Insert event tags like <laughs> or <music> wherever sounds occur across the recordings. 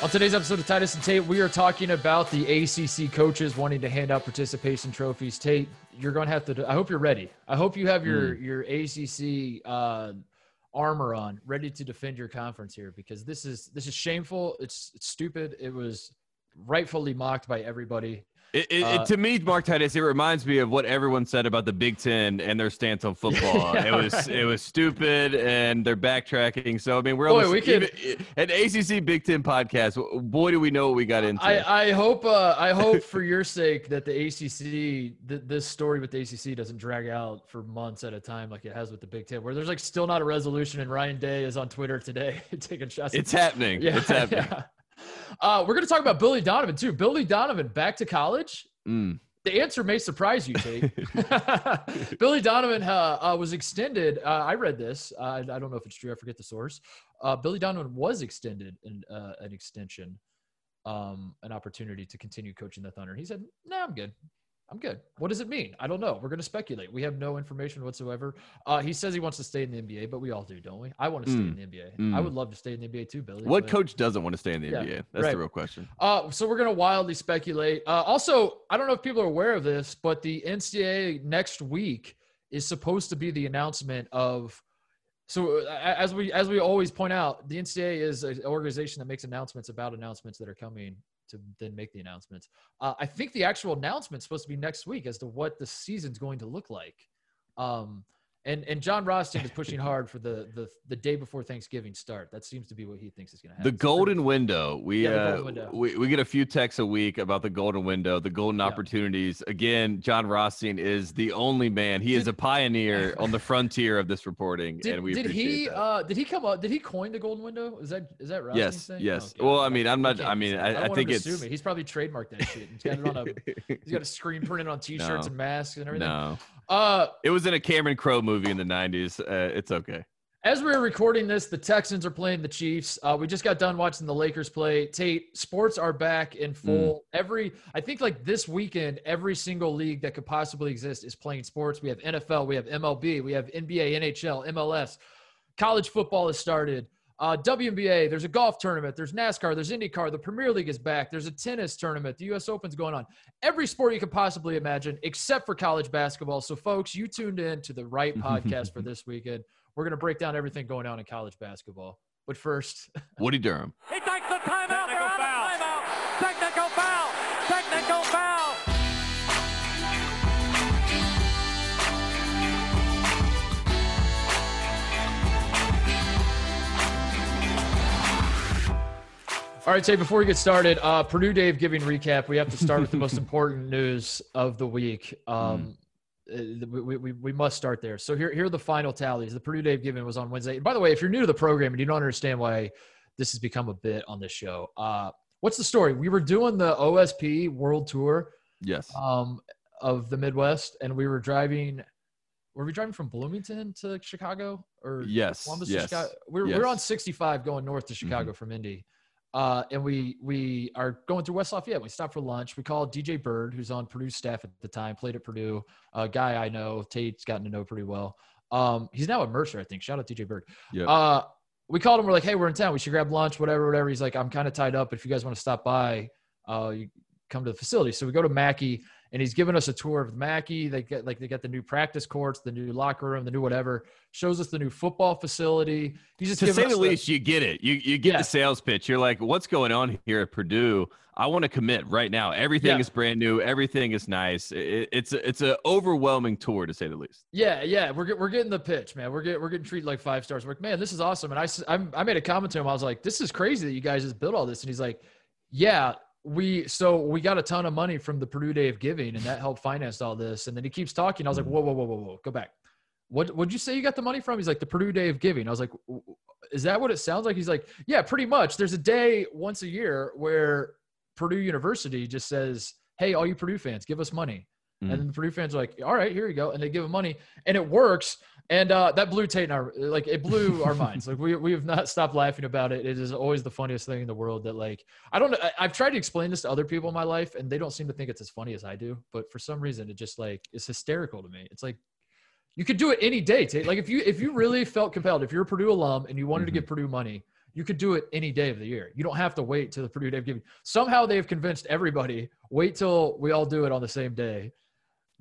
On today's episode of Titus and Tate, we are talking about the ACC coaches wanting to hand out participation trophies. Tate, you're going to have to. I hope you're ready. I hope you have your mm. your ACC uh, armor on, ready to defend your conference here, because this is this is shameful. It's, it's stupid. It was rightfully mocked by everybody. It, it, uh, to me, Mark Titus, it reminds me of what everyone said about the Big Ten and their stance on football. <laughs> yeah, it was right. it was stupid, and they're backtracking. So I mean, we're boy, we could, an ACC Big Ten podcast. Boy, do we know what we got into. I, I hope uh, I hope for your sake that the ACC th- this story with the ACC doesn't drag out for months at a time like it has with the Big Ten, where there's like still not a resolution. And Ryan Day is on Twitter today <laughs> taking shots. It's happening. Yeah, it's happening. Yeah. Uh, we're going to talk about Billy Donovan too. Billy Donovan back to college. Mm. The answer may surprise you, Tate. <laughs> <laughs> Billy Donovan uh, uh, was extended. Uh, I read this. I don't know if it's true. I forget the source. Uh, Billy Donovan was extended in uh, an extension, um, an opportunity to continue coaching the Thunder. He said, "No, nah, I'm good. I'm good. What does it mean? I don't know. We're going to speculate. We have no information whatsoever. Uh, he says he wants to stay in the NBA, but we all do, don't we? I want to stay mm. in the NBA. Mm. I would love to stay in the NBA too, Billy. What but, coach doesn't want to stay in the yeah, NBA? That's right. the real question. Uh, so we're going to wildly speculate. Uh, also, I don't know if people are aware of this, but the NCAA next week is supposed to be the announcement of. So as we as we always point out, the NCAA is an organization that makes announcements about announcements that are coming to then make the announcements. Uh, I think the actual announcement is supposed to be next week as to what the season's going to look like. Um, and and Jon Rothstein is pushing hard for the the the day before Thanksgiving start. That seems to be what he thinks is going to happen. The golden window. We yeah, uh, golden window. we we get a few texts a week about the golden window, the golden yeah. opportunities. Again, Jon Rothstein is the only man. He did, is a pioneer <laughs> on the frontier of this reporting, did, and we did he that. uh did he come up? Did he coin the golden window? Is that is that Rothstein? Yes, saying? yes. Oh, well, I mean, I'm not. I mean, I, I, I think it's. He's probably trademarked that shit. He's got it on a. he's got a screen printed on <laughs> T-shirts no, and masks and everything. No. Uh, it was in a Cameron Crowe movie in the '90s. Uh, it's okay. As we are recording this, the Texans are playing the Chiefs. Uh, we just got done watching the Lakers play. Tate, sports are back in full. Mm. Every, I think, like this weekend, every single league that could possibly exist is playing sports. We have NFL, we have MLB, we have NBA, NHL, MLS. College football has started. Uh, WNBA, there's a golf tournament, there's NASCAR, there's IndyCar, the Premier League is back, there's a tennis tournament, the US Open's going on. Every sport you could possibly imagine, except for college basketball. So, folks, you tuned in to the right <laughs> podcast for this weekend. We're going to break down everything going on in college basketball. But first, <laughs> Woody Durham. He takes the timeout. Technical foul. Timeout. All right, say before we get started, uh, Purdue Day of giving recap. We have to start with the most <laughs> important news of the week. Um, mm. we, we, we must start there. So here, here are the final tallies. The Purdue Day of giving was on Wednesday. And by the way, if you're new to the program and you don't understand why this has become a bit on this show, uh, what's the story? We were doing the OSP World Tour. Yes. Um, of the Midwest, and we were driving. Were we driving from Bloomington to Chicago or yes? Columbus yes. Chicago? We are yes. we are on 65 going north to Chicago mm-hmm. from Indy. Uh, and we we are going through West Lafayette. We stop for lunch. We call DJ Byrd, who's on Purdue staff at the time, played at Purdue, a guy I know. Tate's gotten to know pretty well. Um, he's now at Mercer, I think. Shout out DJ Byrd. Yeah. Uh, we called him. We're like, hey, we're in town. We should grab lunch, whatever, whatever. He's like, I'm kind of tied up. But if you guys want to stop by, uh, you come to the facility. So we go to Mackey and he's giving us a tour of Mackey. They get like they got the new practice courts, the new locker room, the new whatever. Shows us the new football facility. He's just to say the least, the, you get it. You you get yeah. the sales pitch. You're like, what's going on here at Purdue? I want to commit right now. Everything yeah. is brand new. Everything is nice. It, it's a, it's an overwhelming tour to say the least. Yeah, yeah, we're we're getting the pitch, man. We're getting we're getting treated like five stars. We're like, man, this is awesome. And I I'm, I made a comment to him. I was like, this is crazy that you guys just built all this. And he's like, yeah, we so we got a ton of money from the Purdue Day of Giving, and that helped finance all this. And then he keeps talking. I was like, whoa, whoa, whoa, whoa, whoa, go back. What would you say you got the money from? He's like the Purdue Day of Giving. I was like, is that what it sounds like? He's like, yeah, pretty much. There's a day once a year where Purdue University just says, hey, all you Purdue fans, give us money. Mm-hmm. And the Purdue fans are like, all right, here you go. And they give them money. And it works. And uh, that blew Tate and our like it blew our minds. Like we we have not stopped laughing about it. It is always the funniest thing in the world. That like I don't know. I've tried to explain this to other people in my life, and they don't seem to think it's as funny as I do. But for some reason, it just like is hysterical to me. It's like you could do it any day, Tate. Like if you if you really felt compelled, if you're a Purdue alum and you wanted mm-hmm. to give Purdue money, You could do it any day of the year. You don't have to wait till the Purdue Day of Giving. Somehow they've convinced everybody wait till we all do it on the same day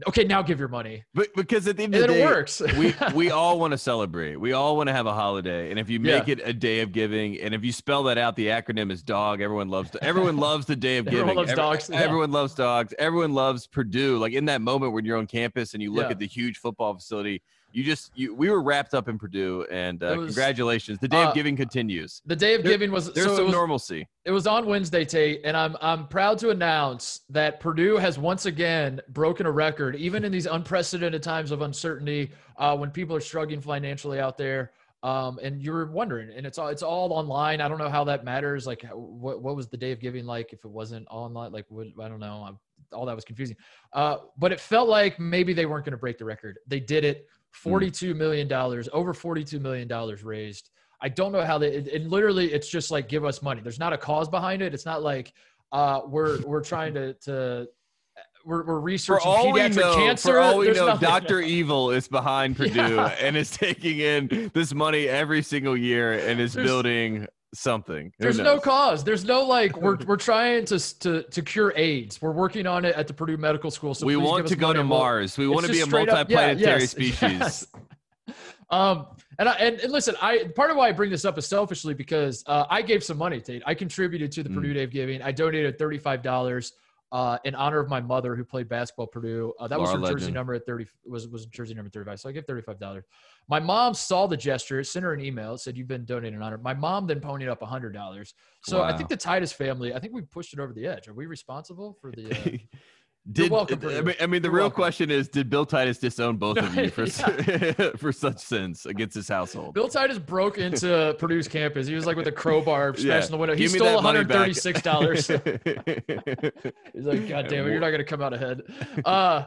okay, now give your money. But because at the end of the day, it works. <laughs> we we all want to celebrate. We all want to have a holiday, and if you make yeah. it a day of giving, and if you spell that out, the acronym is dog. Everyone loves everyone loves the day of giving. everyone giving. Loves Every, dogs. Everyone yeah. loves dogs. Everyone loves Purdue. Like in that moment when you're on campus and you look yeah. at the huge football facility you just you we were wrapped up in Purdue, and uh, was, congratulations. The day uh, of giving continues. The day of there, giving was there's so some was, normalcy. It was on Wednesday, Tate, and I'm I'm proud to announce that Purdue has once again broken a record, even in these unprecedented times of uncertainty, uh, when people are struggling financially out there. Um, and you're wondering, and it's all it's all online. I don't know how that matters. Like, what what was the day of giving like if it wasn't online? Like, what I don't know. I'm, all that was confusing. Uh, but it felt like maybe they weren't going to break the record. They did it. Hmm. $42 million, over $42 million raised. I don't know how they, it, it, literally, it's just like, give us money. There's not a cause behind it. It's not like, uh, we're, we're trying to, to, we're, we're researching for all pediatric we know, cancer. For all we know, Dr. Evil is behind <laughs> Purdue yeah. and is taking in this money every single year and is There's, building something. Who There's knows? no cause. There's no like we're <laughs> we're trying to to to cure AIDS. We're working on it at the Purdue Medical School. So we want to go to Mars. We want to be a multiplanetary yeah, <laughs> yes, species. Yes. Um, and I and, and, listen, I part of why I bring this up is selfishly because uh, I gave some money, Tate. I contributed to the mm. Purdue Day of Giving. I donated thirty five dollars uh, in honor of my mother who played basketball Purdue. Uh, that Laura was her Legend. jersey number at 30 was was jersey number 35. So I gave $35. My mom saw the gesture, sent her an email, said you've been donating in honor. My mom then ponied up $100. So wow. I think the Titus family, I think we pushed it over the edge. Are we responsible for the uh, <laughs> Did, welcome, I mean, I mean the You're real welcome. question is, did Bill Titus disown both of you <laughs> for <laughs> for such sins against his household? Bill Titus broke into <laughs> Purdue's campus. He was like with a crowbar smashing yeah. the window. He stole one hundred thirty six dollars. He's like, God damn it, you're not gonna come out ahead. Uh,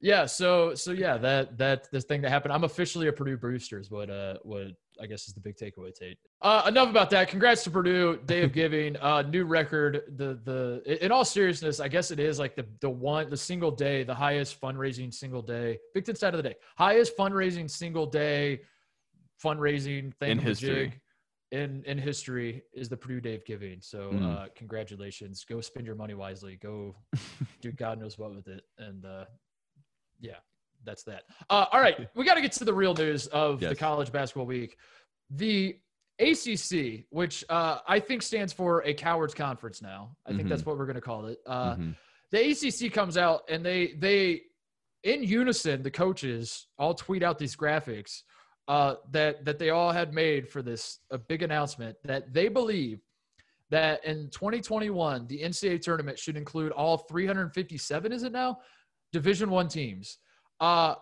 yeah. So so yeah, that that this thing that happened. I'm officially a Purdue Brewster. Is what uh what I guess is the big takeaway, Tate. Uh, enough about that. Congrats to Purdue, Day of Giving, <laughs> uh, new record. The the in all seriousness, I guess it is like the the one the single day, the highest fundraising single day. Big Ten side of the day, highest fundraising single day, fundraising thing in history. In in history is the Purdue Day of Giving. So mm. uh, congratulations. Go spend your money wisely. Go <laughs> do God knows what with it. And uh, yeah, that's that. Uh, all right, we got to get to the real news of yes. the college basketball week. The ACC, which uh, I think stands for a cowards conference now. I mm-hmm. think that's mm-hmm. what we're going to call it. Uh, mm-hmm. The ACC comes out and they they in unison the coaches all tweet out these graphics uh, that that they all had made for this a big announcement that they believe that in 2021 the NCAA tournament should include all 357 is it now Division One teams. Uh,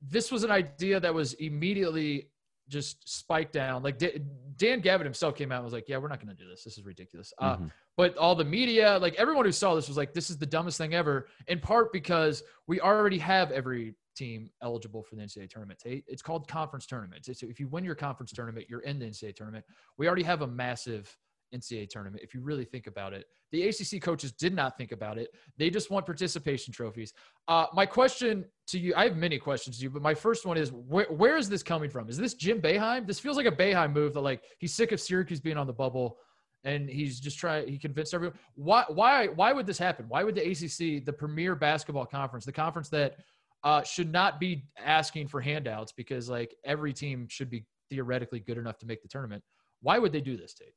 this was an idea that was immediately just spiked down. Like Dan Gavitt himself came out and was like, "Yeah, we're not going to do this. This is ridiculous." Uh, mm-hmm. But all the media, like everyone who saw this, was like, "This is the dumbest thing ever." In part because we already have every team eligible for the NCAA tournament. It's called conference tournaments. It's, if you win your conference tournament, you're in the NCAA tournament. We already have a massive NCAA tournament. If you really think about it, the ACC coaches did not think about it. They just want participation trophies. Uh, my question to you, I have many questions to you, but my first one is where, where is this coming from? Is this Jim Boeheim? This feels like a Boeheim move that like he's sick of Syracuse being on the bubble and he's just trying he convinced everyone why why why would this happen why would the acc the premier basketball conference the conference that uh, should not be asking for handouts because like every team should be theoretically good enough to make the tournament why would they do this tate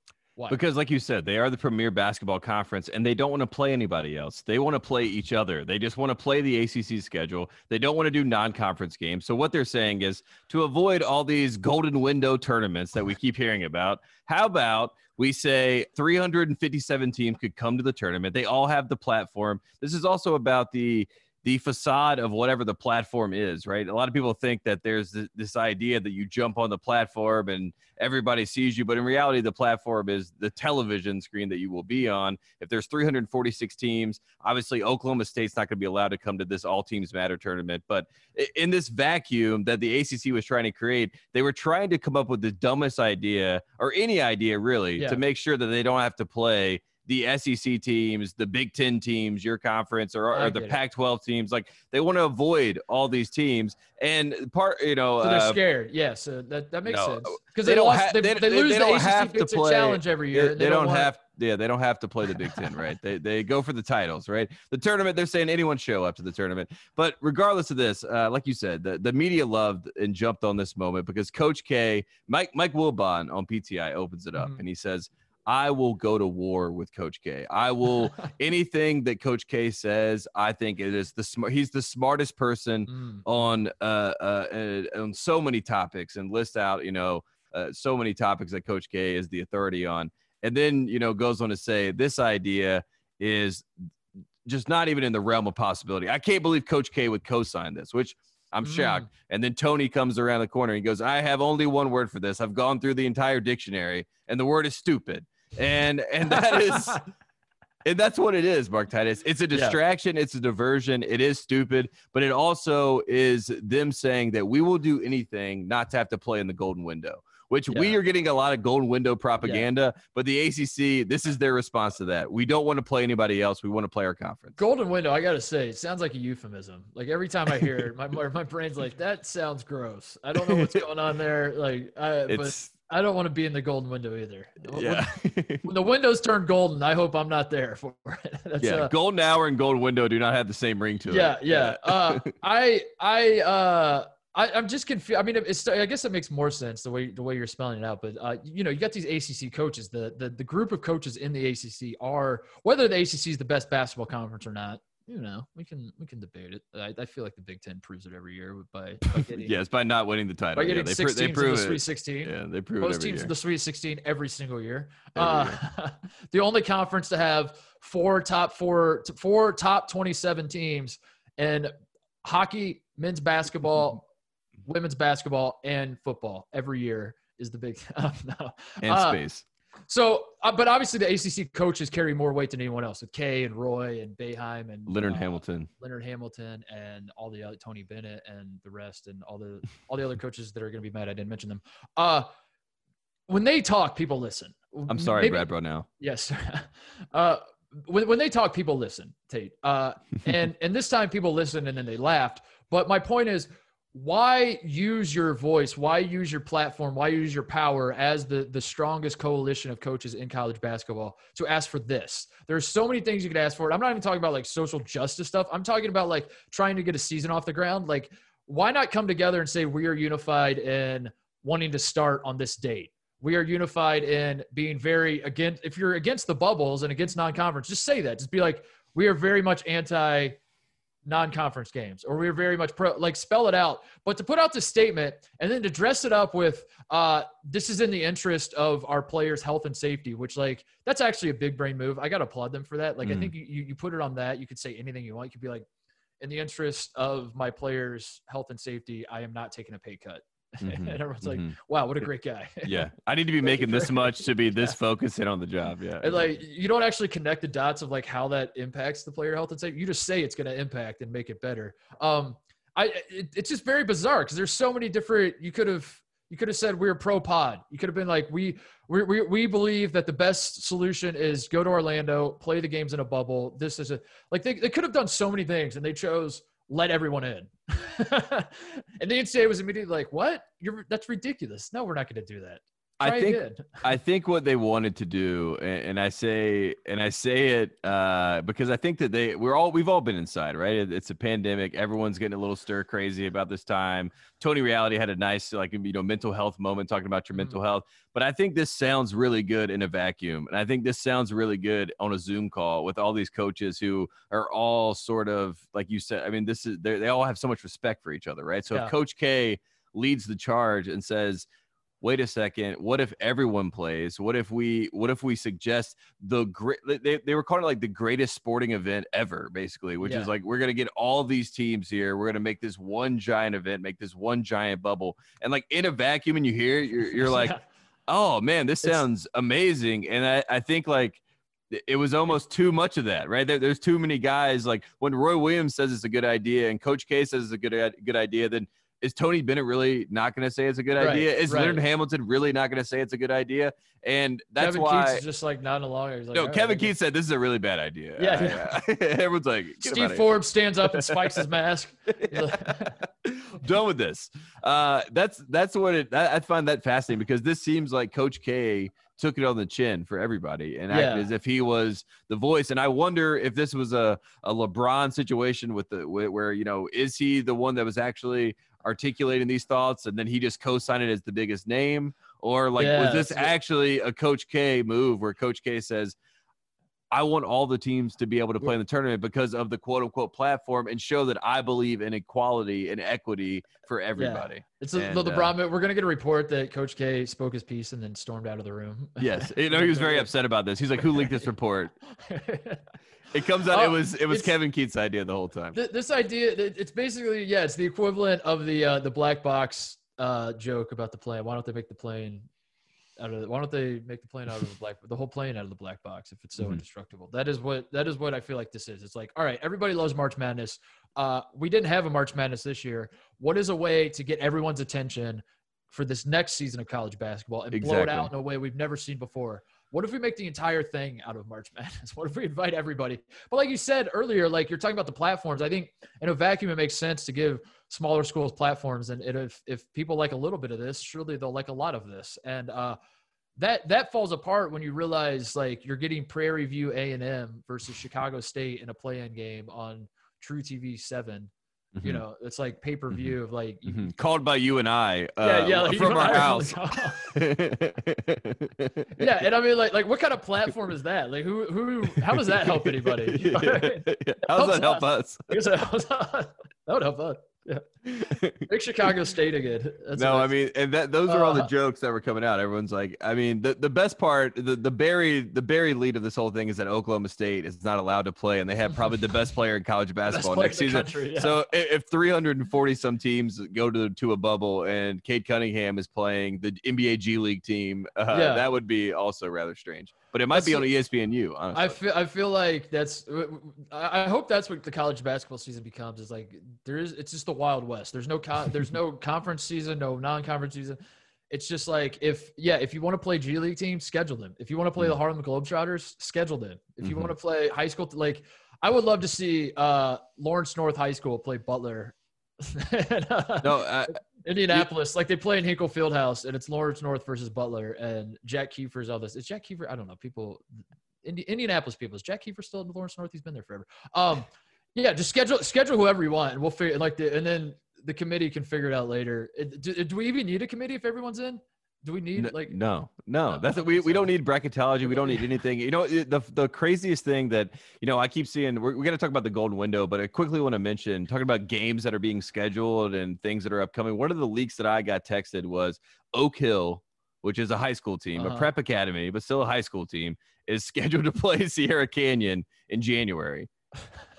Because, like you said, they are the premier basketball conference and they don't want to play anybody else. They want to play each other. They just want to play the ACC schedule. They don't want to do non conference games. So, what they're saying is to avoid all these golden window tournaments that we keep hearing about, how about we say 357 teams could come to the tournament? They all have the platform. This is also about the the facade of whatever the platform is, right? A lot of people think that there's this idea that you jump on the platform and everybody sees you, but in reality, the platform is the television screen that you will be on. If there's 346 teams, obviously Oklahoma State's not going to be allowed to come to this All Teams Matter tournament. But in this vacuum that the ACC was trying to create, they were trying to come up with the dumbest idea or any idea really yeah. to make sure that they don't have to play the SEC teams, the Big Ten teams, your conference, or, or the Pac-12 teams. Like they want to avoid all these teams, and part you know so they're uh, scared. Yes, yeah, so that that makes no, sense because they, they, don't lost, ha- they, they, they, lose they the ACC Big Ten challenge every year. They, don't, don't have yeah, they don't have to play the Big Ten, right? they they go for the titles, right? The tournament, they're saying anyone show up to the tournament. But regardless of this, uh, like you said, the, the media loved and jumped on this moment because Coach K, Mike Mike Wilbon on PTI opens it up mm-hmm. and he says, I will go to war with Coach K. I will <laughs> anything that Coach K says. I think it is the smart. He's the smartest person mm. on uh, uh, uh, on so many topics and list out you know uh, so many topics that Coach K is the authority on and then you know goes on to say this idea is just not even in the realm of possibility. I can't believe Coach K would co-sign this, which I'm mm. shocked. And then Tony comes around the corner. And he goes, "I have only one word for this. I've gone through the entire dictionary, and the word is stupid." And and that is. <laughs> And that's what it is, Mark Titus. It's a distraction. Yeah. It's a diversion. It is stupid, but it also is them saying that we will do anything not to have to play in the golden window which yeah. we are getting a lot of golden window propaganda. Yeah. But the ACC, this is their response to that. We don't want to play anybody else. We want to play our conference. Golden window, I got to say, it sounds like a euphemism. Like every time I hear it, my my brain's like, that sounds gross. I don't know what's <laughs> going on there. Like, I, but I don't want to be in the golden window either. Yeah. When, <laughs> when, the windows turn golden, I hope I'm not there for it. <laughs> yeah. Uh, golden hour and golden window do not have the same ring to yeah, it. Yeah. Yeah. uh, <laughs> I, I, uh, I, am just confused. I mean, it's I guess it makes more sense the way the way you're spelling it out. But uh, you know, you got these ACC coaches. The, the the group of coaches in the ACC are whether the ACC is the best basketball conference or not. You know, we can we can debate it. I, I feel like the Big Ten proves it every year by, <laughs> by getting yes by not winning the title. By getting yeah, they six pr- they in the Sweet Sixteen. Yeah, they prove most teams year. in the Sweet Sixteen every single year. Every uh, year. <laughs> the only conference to have four top four four top twenty seven teams and hockey, men's basketball, <laughs> women's basketball and football every year is the big no. and uh, space. So, uh, but obviously the ACC coaches carry more weight than anyone else with K and Roy and Boeheim and Leonard uh, Hamilton, Leonard Hamilton, and all the other Tony Bennett and the rest, and all the all the other coaches that are going to be mad I didn't mention them. Uh, when they talk, people listen. I'm sorry, Maybe, Brad Brownell. Yes. <laughs> uh, when, when they talk, people listen, Tate. Uh, <laughs> and and this time people listened and then they laughed. But my point is, why use your voice why use your platform why use your power as the the strongest coalition of coaches in college basketball to ask for this? There's so many things you could ask for i'm not even talking about like social justice stuff. I'm talking about like trying to get a season off the ground. Like why not come together and say we are unified in wanting to start on this date. We are unified in being very against if you're against the bubbles and against non-conference just say that. Just be like we are very much anti non-conference games or we are very much pro like spell it out. But to put out this statement and then to dress it up with uh this is in the interest of our players health and safety which like that's actually a big brain move. I gotta applaud them for that. Like mm. i think you, you put it on that. You could say anything you want. You could be like in the interest of my players health and safety i am not taking a pay cut Mm-hmm. <laughs> and everyone's mm-hmm. like, "Wow, what a great guy!" <laughs> yeah, I need to be <laughs> making this much to be this yeah. focused in on the job. Yeah, and like you don't actually connect the dots of like how that impacts the player health and safety. You just say it's going to impact and make it better. Um, I it, it's just very bizarre because there's so many different. You could have you could have said we're pro pod. You could have been like we we we we believe that the best solution is go to Orlando, play the games in a bubble. This is a like they they could have done so many things and they chose let everyone in. <laughs> and the NCAA was immediately like, "What? You're that's ridiculous. No, we're not going to do that." I think. <laughs> I think what they wanted to do, and, and I say and I say it uh, because I think that they we're all we've all been inside, right? It, it's a pandemic. Everyone's getting a little stir crazy about this time. Tony Reality had a nice like you know mental health moment talking about your mm-hmm. mental health, but I think this sounds really good in a vacuum, and I think this sounds really good on a Zoom call with all these coaches who are all sort of like you said. I mean, this is they all have so much respect for each other, right? So yeah. if Coach K leads the charge and says wait a second what if everyone plays what if we what if we suggest the great they, they were calling it like the greatest sporting event ever basically which yeah. is like we're going to get all these teams here we're going to make this one giant event make this one giant bubble and like in a vacuum and you hear you're, <laughs> you're like yeah. oh man this sounds it's, amazing and I, I think like it was almost too much of that, right? There, there's too many guys. Like when Roy Williams says it's a good idea and Coach K says it's a good good idea, then is Tony Bennett really not going to say it's a good Right, idea? Is right. Leonard Hamilton really not going to say it's a good idea? And that's Kevin why. Keatts is just like nodding along. Like, no, Kevin guess." Keith said this is a really bad idea. Yeah, Uh, <laughs> everyone's like, "Get Steve. Forbes stands up and spikes his mask. <laughs> Done with this. Uh, that's that's what it. I, I find that fascinating because this seems like Coach K took it on the chin for everybody and acted Yeah. as if he was the voice. And I wonder if this was a a LeBron situation with the where you know is he the one that was actually articulating these thoughts and then he just co-signed it as the biggest name or like Yeah, was this actually a Coach K move where Coach K says. I want all the teams to be able to play in the tournament because of the quote unquote platform and show that I believe in equality and equity for everybody. It's a, And, the uh, we're gonna get a report that Coach K spoke his piece and then stormed out of the room. <laughs> Yes. You know, he was very upset about this. He's like, who leaked this <laughs> report? <laughs> It comes out, Oh, it was it was Kevin Keatts' idea the whole time. Th- this idea, it's basically yeah, it's the equivalent of the uh, the black box uh, joke about the plane. Why don't they make the plane out of? Why don't they make the plane out of the black? The whole plane out of the black box if it's so Mhm. indestructible. That is what that is what I feel like this is. It's like all right, everybody loves March Madness. Uh, we didn't have a March Madness this year. What is a way to get everyone's attention for this next season of college basketball and blow it out in a way we've never seen before? What if we make the entire thing out of March <laughs> Madness? What if we invite everybody? But like you said earlier, like you're talking about the platforms. I think in a vacuum, it makes sense to give smaller schools platforms. And it, if if people like a little bit of this, surely they'll like a lot of this. And uh, that that falls apart when you realize like you're getting Prairie View A and M versus Chicago State in a play-in game on truTV seven. You Mhm. know, it's like pay per view of like you, Mhm. Called by you and I uh, <laughs> yeah, yeah, like, from our and I are house. <laughs> yeah, and I mean, like, like what kind of platform is that? Like, who, who, how does that help anybody? You know I mean? How does that help us? I guess that helps- that would help us. Yeah, make Chicago State again. That's no, I mean, and that those are all the Uh, jokes that were coming out. Everyone's like, I mean, the, the best part, the the bury the bury lead of this whole thing is that Oklahoma State is not allowed to play, and they have probably the best player in college <laughs> basketball next season. country, yeah. So if 340 some teams go to to a bubble and Cade Cunningham is playing the NBA G League team, uh, Yeah. that would be also rather strange. But it might That's be on ESPNU. Honestly. I feel I feel like that's I I hope that's what the college basketball season becomes is like there is it's just the wild west. There's no con, there's no <laughs> conference season, no non-conference season. It's just like if yeah, if you want to play G League teams, schedule them. If you want to play the Harlem Globetrotters, schedule them. If you Mhm. want to play high school like I would love to see uh Lawrence North High School play Butler. <laughs> And, uh, no, I, Indianapolis, like they play in Hinkle Fieldhouse, and it's Lawrence North versus Butler, and Jack Keefer's all this. Is Jack Keefer? I don't know. People, Indi- Indianapolis people. Is Jack Keefer still in Lawrence North? He's been there forever. Um, yeah, just schedule schedule whoever you want, and we'll figure like the and then the committee can figure it out later. It- Do, do we even need a committee if everyone's in? Do we need like no, no, that's we, we don't need bracketology. We don't need anything. You know, the the craziest thing that you know I keep seeing. We're, we're going to talk about the golden window, but I quickly want to mention talking about games that are being scheduled and things that are upcoming. One of the leaks that I got texted was Oak Hill, which is a high school team, a Uh-huh. prep academy, but still a high school team, is <laughs> scheduled to play Sierra Canyon in January. <laughs>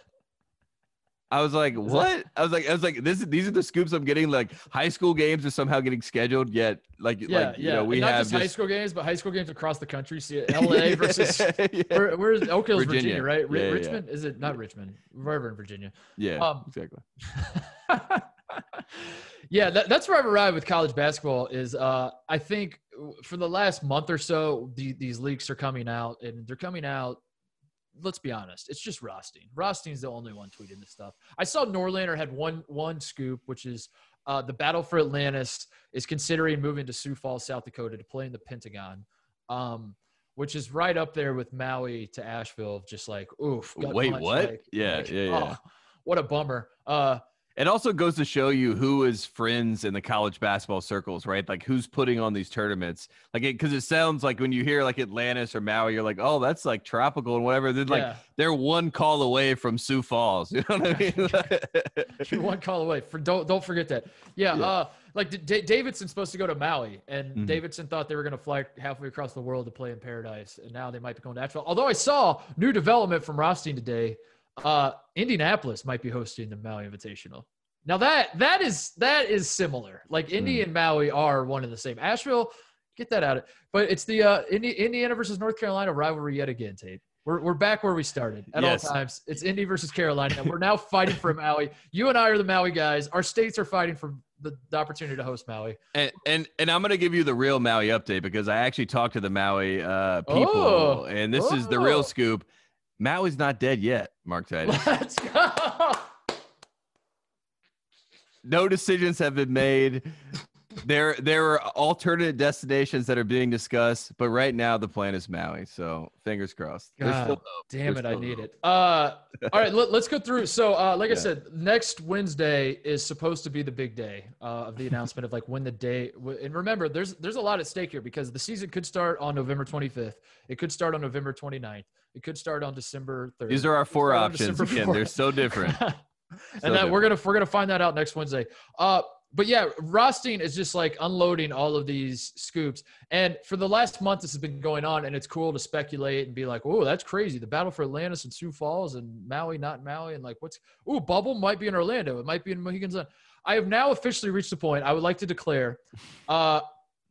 I was like, what? I was like, I was like, this. These are the scoops I'm getting. Like high school games are somehow getting scheduled. Yet, like, yeah, like yeah, you know, we and not have just high just- school games, but high school games across the country. See, <laughs> LA versus yeah, where, where's Oak Hill's Virginia, Virginia. right? Ri- Yeah, yeah, yeah. Richmond is it not Richmond? Wherever in Virginia. yeah, um, exactly. <laughs> yeah, that, that's where I've arrived with college basketball. Is uh, I think for the last month or so, the, these leaks are coming out, and they're coming out. Let's be honest, it's just Rothstein. Rothstein's the only one tweeting this stuff. I saw Norlander had one one scoop, which is uh, the Battle for Atlantis is considering moving to Sioux Falls, South Dakota, to play in the Pentagon. Um, which is right up there with Maui to Asheville. Just like, oof. Wait, punch, what? like- Yeah, like, yeah, yeah. oh, what a bummer. Uh, It also goes to show you who is friends in the college basketball circles, right? Like who's putting on these tournaments. Like it because it sounds like when you hear like Atlantis or Maui, you're like, oh, that's like tropical and whatever. Then like yeah. they're one call away from Sioux Falls. <laughs> You know what I <laughs> mean? You're one call away. For don't don't forget that. Yeah, Yeah. uh, like D- Davidson's supposed to go to Maui, and Mhm. Davidson thought they were going to fly halfway across the world to play in Paradise, and now they might be going to Nashville. Although I saw new development from Rothstein today, uh, Indianapolis might be hosting the Maui Invitational. Now that that is that is similar. Like Indy Mm. and Maui are one and the same. Asheville, get that out. But it's the uh, Indi- Indiana versus North Carolina rivalry yet again, Tate. We're, we're back where we started at Yes. all times. It's Indy versus Carolina, we're now fighting for <laughs> Maui. You and I are the Maui guys. Our states are fighting for the, the opportunity to host Maui. And, and and I'm gonna give you the real Maui update because I actually talked to the Maui uh, people, oh. and this oh. is the real oh. scoop. Maui's not dead yet, Mark Titus. <laughs> Let's go. No decisions have been made there there are alternate destinations that are being discussed, but right now the plan is Maui. So fingers crossed. God, damn There's it, I need it. Uh, all right, let, us go through. So, uh, like yeah. I said, next Wednesday is supposed to be the big day uh, of the <laughs> announcement of like when the day. And remember, there's there's a lot at stake here because the season could start on November 25th. It could start on November 29th. It could start on December 3rd. These are our four options. Again, they're so different. <laughs> and so that different. we're gonna we're gonna find that out next Wednesday. Uh, but yeah, Rothstein is just like unloading all of these scoops. And for the last month, this has been going on, and it's cool to speculate and be like, "Oh, that's crazy! The battle for Atlantis and Sioux Falls and Maui, not Maui, and like, what's? Oh, Bubble might be in Orlando. It might be in Mohegan Sun." I have now officially reached the point. I would like to declare, <laughs> uh,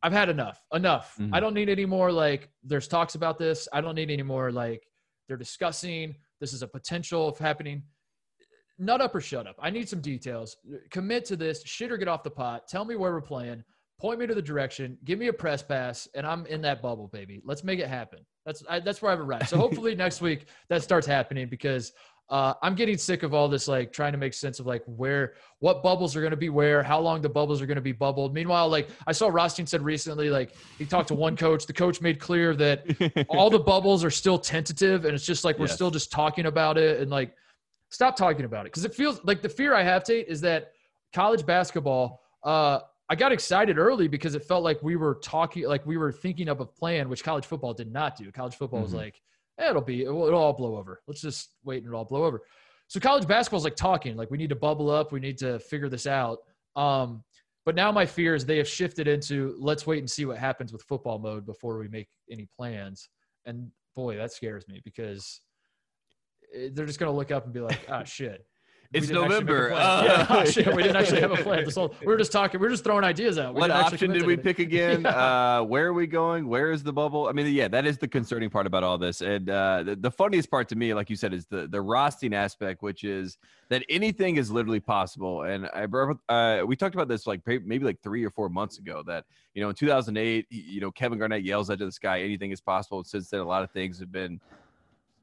I've had enough. Enough. Mm-hmm. I don't need any more. Like, there's talks about this. I don't need any more. Like, they're discussing. This is a potential of happening nut up or shut up. I need some details. Commit to this. Shit or get off the pot. Tell me where we're playing. Point me to the direction. Give me a press pass, and I'm in that bubble, baby. Let's make it happen. That's I, that's where I have arrived. So hopefully <laughs> next week that starts happening because uh, I'm getting sick of all this like trying to make sense of like where what bubbles are going to be where, how long the bubbles are going to be bubbled. Meanwhile, like I saw Rothstein said recently, like he talked to one <laughs> coach. The coach made clear that all the <laughs> bubbles are still tentative, and it's just like we're yes. still just talking about it and like Stop talking about it because it feels like the fear I have, Tate, is that college basketball. Uh, I got excited early because it felt like we were talking, like we were thinking up a plan, which college football did not do. College football mm-hmm. was like, eh, it'll be, it'll, it'll all blow over. Let's just wait and it'll all blow over. So college basketball is like talking, like we need to bubble up, we need to figure this out. Um, but now my fear is they have shifted into let's wait and see what happens with football mode before we make any plans. And boy, that scares me because they're just going to look up and be like, "Ah, oh, shit." <laughs> It's November. Uh, <laughs> yeah, oh, shit, we didn't actually have a plan. This whole, we were just talking. We are just throwing ideas out. We what option did we pick <laughs> again? yeah. uh, where are we going? Where is the bubble? I mean, yeah, that is the concerning part about all this. And uh, the, the, funniest part to me, like you said, is the the Rothstein aspect, which is that anything is literally possible. And I uh, we talked about this like maybe like three or four months ago. That you know, in 2008, you know, Kevin Garnett yells out to the sky, "Anything is possible." And since then, a lot of things have been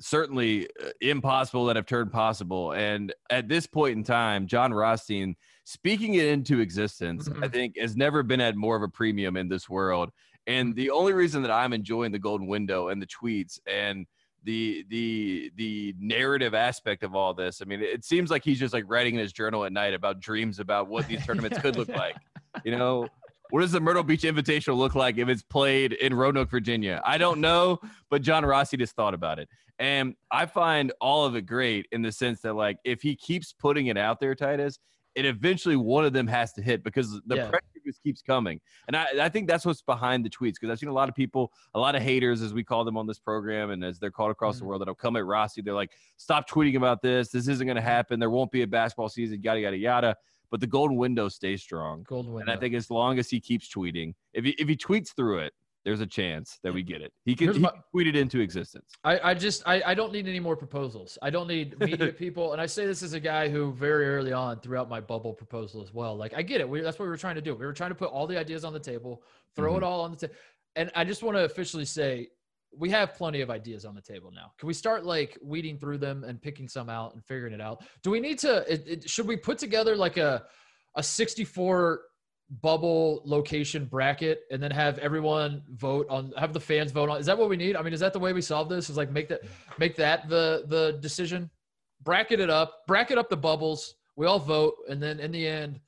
certainly uh, impossible that have turned possible. And at this point in time, Jon Rothstein speaking it into existence, mm-hmm. I think, has never been at more of a premium in this world. And mm-hmm. the only reason that I'm enjoying the golden window and the tweets and the the the narrative aspect of all this. I mean, it seems like he's just like writing in his journal at night about dreams about what these tournaments could look like. You know, what does the Myrtle Beach Invitational look like if it's played in Roanoke, Virginia? I don't know, but John Rossi just thought about it. And I find all of it great in the sense that, like, if he keeps putting it out there, Titus, it eventually one of them has to hit because the yeah. pressure just keeps coming. And I, I think that's what's behind the tweets because I've seen a lot of people, a lot of haters, as we call them on this program, and as they're called across mm-hmm. the world, that'll come at Rossi. They're like, stop tweeting about this. This isn't going to happen. There won't be a basketball season, yada, yada, yada. But the golden window stays strong. Golden window. And I think as long as he keeps tweeting, if he, if he tweets through it, there's a chance that we get it. He can, he my, tweet it into existence. I, I just I, I don't need any more proposals. I don't need media <laughs> people. And I say this as a guy who very early on throughout my bubble proposal as well. Like I get it. We, that's what we were trying to do. We were trying to put all the ideas on the table, throw mm-hmm. it all on the table. And I just want to officially say we have plenty of ideas on the table now. Can we start like weeding through them and picking some out and figuring it out? Do we need to? It, it, should we put together like a a 64 bubble location bracket and then have everyone vote on have the fans vote on is that what we need i mean is that the way we solve this is like make that make that the the decision bracket it up bracket up the bubbles we all vote and then in the end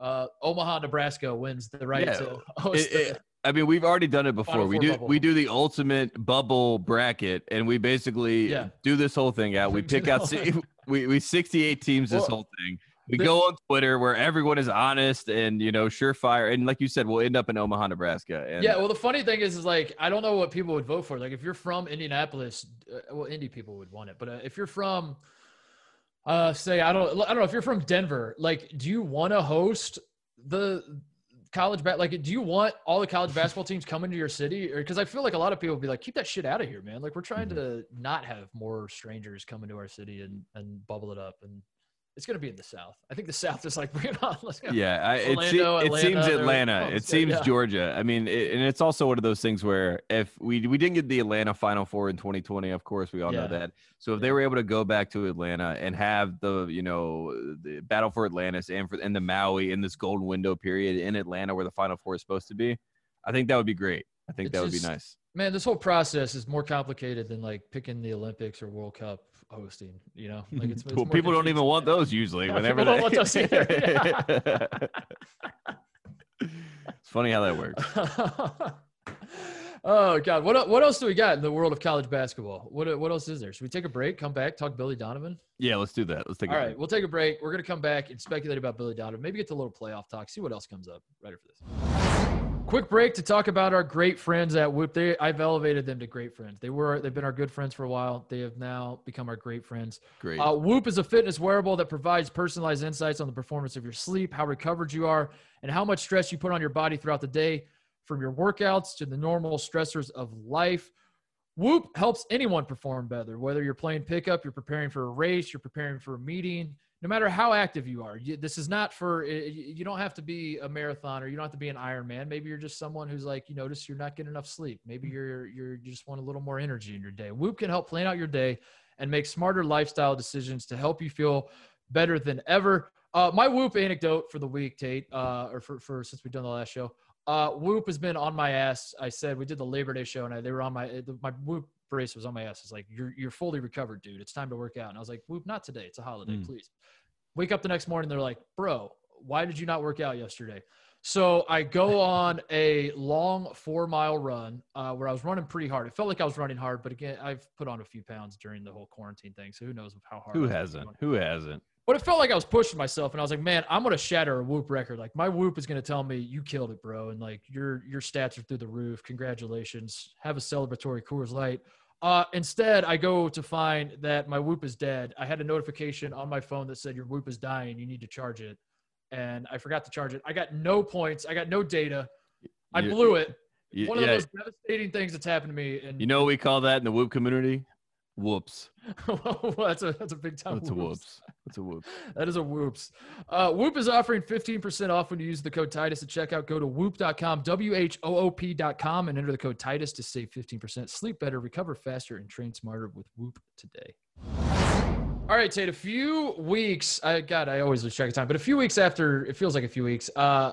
uh, omaha nebraska wins the right yeah, to host it, it, I mean, we've already done it before. We do bubble. we do the ultimate bubble bracket, and we basically yeah. do this whole thing out. We pick out <laughs> we we sixty eight teams this well, whole thing. We go on Twitter where everyone is honest and you know surefire, and like you said, we'll end up in Omaha, Nebraska. And, yeah, well, the funny thing is, is like I don't know what people would vote for. Like if you're from Indianapolis, uh, well, Indy people would want it, but uh, if you're from, uh, say I don't, I don't know, if you're from Denver, like, do you want to host the college bat? Like, do you want all the college <laughs> basketball teams coming to your city? Or because I feel like a lot of people would be like, keep that shit out of here, man. Like we're trying mm-hmm. to not have more strangers coming to our city and and bubble it up and it's going to be in the South. I think the South is like, <laughs> bring it on. Let's go. Yeah, I, Orlando, it, it Atlanta, seems Atlanta. Oh, it seems yeah. Georgia. I mean, it, and it's also one of those things where if we we didn't get the Atlanta Final Four in 2020, of course, we all yeah. know that. So if yeah. they were able to go back to Atlanta and have the you know the battle for Atlantis and for and the Maui in this golden window period in Atlanta where the Final Four is supposed to be, I think that would be great. I think it's that would just, be nice. Man, this whole process is more complicated than like picking the Olympics or World Cup hosting. You know, <laughs> like it's, it's well, people don't even want those usually. Yeah, whenever they... don't want those either. <laughs> it's funny how that works. <laughs> oh God, what what else do we got in the world of college basketball? What what else is there? Should we take a break? Come back, talk Billy Donovan. Yeah, let's do that. Let's take. All right, break. we'll take a break. We're gonna come back and speculate about Billy Donovan. Maybe get to a little playoff talk. See what else comes up right after this. Quick break to talk about our great friends at Whoop. They, I've elevated them to great friends. They were, they've been our good friends for a while. They have now become our great friends. Great. Uh, Whoop is a fitness wearable that provides personalized insights on the performance of your sleep, how recovered you are, and how much stress you put on your body throughout the day, from your workouts to the normal stressors of life. Whoop helps anyone perform better, whether you're playing pickup, you're preparing for a race, you're preparing for a meeting, no matter how active you are you, this is not for you don't have to be a marathoner you don't have to be an ironman. Maybe you're just someone who's like you notice you're not getting enough sleep. Maybe mm. you're you're you just want a little more energy in your day. Whoop can help plan out your day and make smarter lifestyle decisions to help you feel better than ever. Uh, my whoop anecdote for the week tate uh, or for, for since we've done the last show uh, whoop has been on my ass. I said we did the labor day show and I, they were on my my whoop brace was on my ass. It's like you're you're fully recovered, dude. It's time to work out. And I was like, whoop, not today. It's a holiday, mm. please. Wake up the next morning, they're like, bro, why did you not work out yesterday? So I go on a long four mile run uh, where I was running pretty hard. It felt like I was running hard, but again, I've put on a few pounds during the whole quarantine thing. So who knows how hard? Who hasn't? Who hasn't? But it felt like I was pushing myself, and I was like, man, I'm gonna shatter a whoop record. Like my whoop is gonna tell me you killed it, bro, and like your your stats are through the roof. Congratulations. Have a celebratory Coors Light. Uh, instead, I go to find that my Whoop is dead. I had a notification on my phone that said your Whoop is dying. You need to charge it, and I forgot to charge it. I got no points. I got no data. I you, blew it. You, One of yeah. the most devastating things that's happened to me. And you know what we call that in the Whoop community? Whoops. <laughs> well, that's a that's a big time. That's whoops. a whoops. That's a whoops. <laughs> that is a whoops. Uh, Whoop is offering 15% off when you use the code Titus at checkout. Go to whoop.com, W H O O P.com, and enter the code Titus to save 15%. Sleep better, recover faster, and train smarter with Whoop today. All right, Tate. A few weeks. I God, I always lose track of time, but a few weeks after it feels like a few weeks. Uh,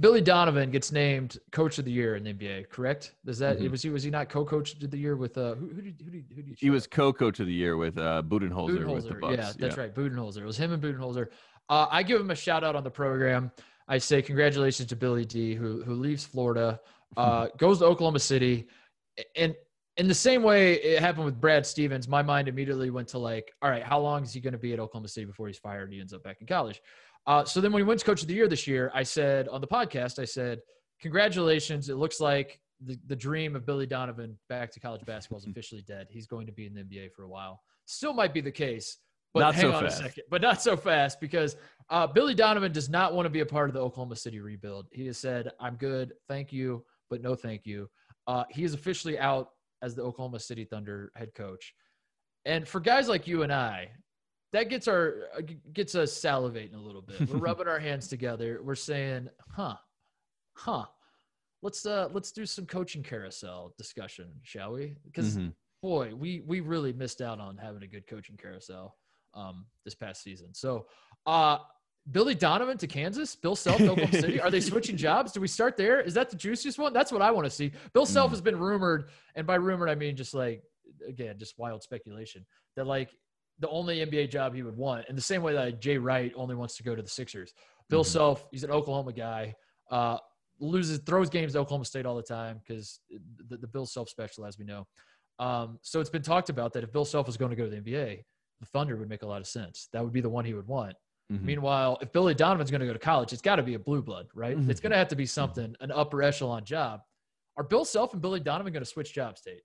Billy Donovan gets named Coach of the Year in the NBA. Correct? Is that mm-hmm. was he was he not co-coach of the year with uh who, who did who did, who did he was co-coach of the year with uh Budenholzer. Budenholzer. yeah, that's yeah. right. Budenholzer. It was him and Budenholzer. Uh, I give him a shout out on the program. I say congratulations to Billy D, who who leaves Florida, uh, <laughs> goes to Oklahoma City, and in the same way it happened with Brad Stevens, my mind immediately went to like, all right, how long is he going to be at Oklahoma City before he's fired? And he ends up back in college. Uh, so then when he wins coach of the year this year, I said on the podcast, I said, congratulations. It looks like the, the dream of Billy Donovan back to college basketball is <laughs> officially dead. He's going to be in the NBA for a while. Still might be the case, but not hang so on fast. a second. But not so fast because uh, Billy Donovan does not want to be a part of the Oklahoma City rebuild. He has said, I'm good. Thank you, but no thank you. Uh, he is officially out as the Oklahoma City Thunder head coach. And for guys like you and I, that gets our uh, gets us salivating a little bit. We're <laughs> rubbing our hands together. We're saying, "Huh, huh." Let's uh let's do some coaching carousel discussion, shall we? Because mm-hmm. boy, we we really missed out on having a good coaching carousel um this past season. So, uh Billy Donovan to Kansas, Bill Self to Oklahoma City. Are they switching <laughs> jobs? Do we start there? Is that the juiciest one? That's what I want to see. Bill Self mm. has been rumored, and by rumored I mean just like again, just wild speculation that like the only NBA job he would want. In the same way that Jay Wright only wants to go to the Sixers. Bill mm-hmm. Self, he's an Oklahoma guy. Uh, loses, throws games to Oklahoma State all the time because the, the, Bill Self special, as we know. Um, so it's been talked about that if Bill Self was going to go to the NBA, the Thunder would make a lot of sense. That would be the one he would want. Mm-hmm. Meanwhile, if Billy Donovan's going to go to college, it's got to be a blue blood, right? Mm-hmm. It's going to have to be something, an upper echelon job. Are Bill Self and Billy Donovan going to switch jobs, Tate?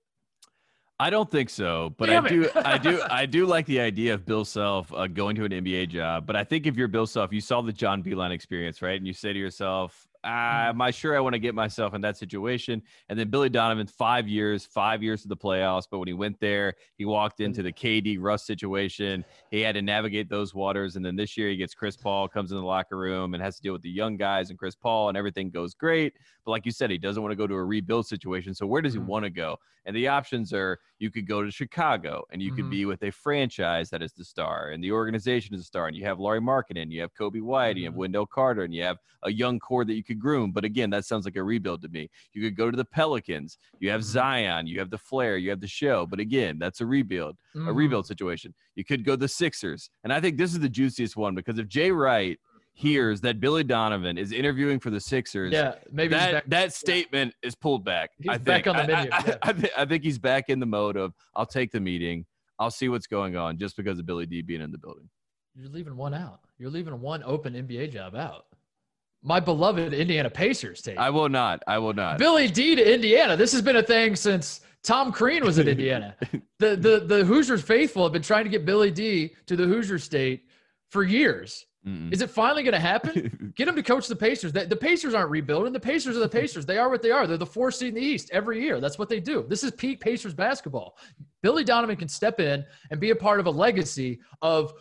I don't think so, but Damn I do, I do, <laughs> I do like the idea of Bill Self uh, going to an NBA job. But I think if you're Bill Self, you saw the John Beilein experience, right? And you say to yourself, am I sure I want to get myself in that situation? And then Billy Donovan, five years, five years to the playoffs. But when he went there, he walked into the KD Russ situation. He had to navigate those waters. And then this year, he gets Chris Paul, comes in the locker room, and has to deal with the young guys and Chris Paul, and everything goes great. But like you said, he doesn't want to go to a rebuild situation. So where does he mm-hmm. want to go? And the options are you could go to Chicago and you mm-hmm. could be with a franchise that is the star and the organization is the star. And you have Lauri Markkanen, you have Coby White, mm-hmm. you have mm-hmm. Wendell Carter, and you have a young core that you could groom. But again, that sounds like a rebuild to me. You could go to the Pelicans, you have mm-hmm. Zion, you have the Flair, you have the show. But again, that's a rebuild, mm-hmm. a rebuild situation. You could go the Sixers. And I think this is the juiciest one because if Jay Wright – hears that Billy Donovan is interviewing for the Sixers, yeah, maybe that that statement yeah. is pulled back. He's I back think. on the menu. I, I, I, th- I, think he's back in the mode of I'll take the meeting, I'll see what's going on, just because of Billy D being in the building. You're leaving one out. You're leaving one open NBA job out. My beloved Indiana Pacers take. I will not. I will not. Billy D to Indiana. This has been a thing since Tom Crean was in Indiana. <laughs> the the the Hoosiers faithful have been trying to get Billy D to the Hoosier State for years. Mm-mm. Is it finally going to happen? <laughs> Get him to coach the Pacers. The, the, Pacers aren't rebuilding. The Pacers are the Pacers. They are what they are. They're the four seed in the East every year. That's what they do. This is peak Pacers basketball. Billy Donovan can step in and be a part of a legacy of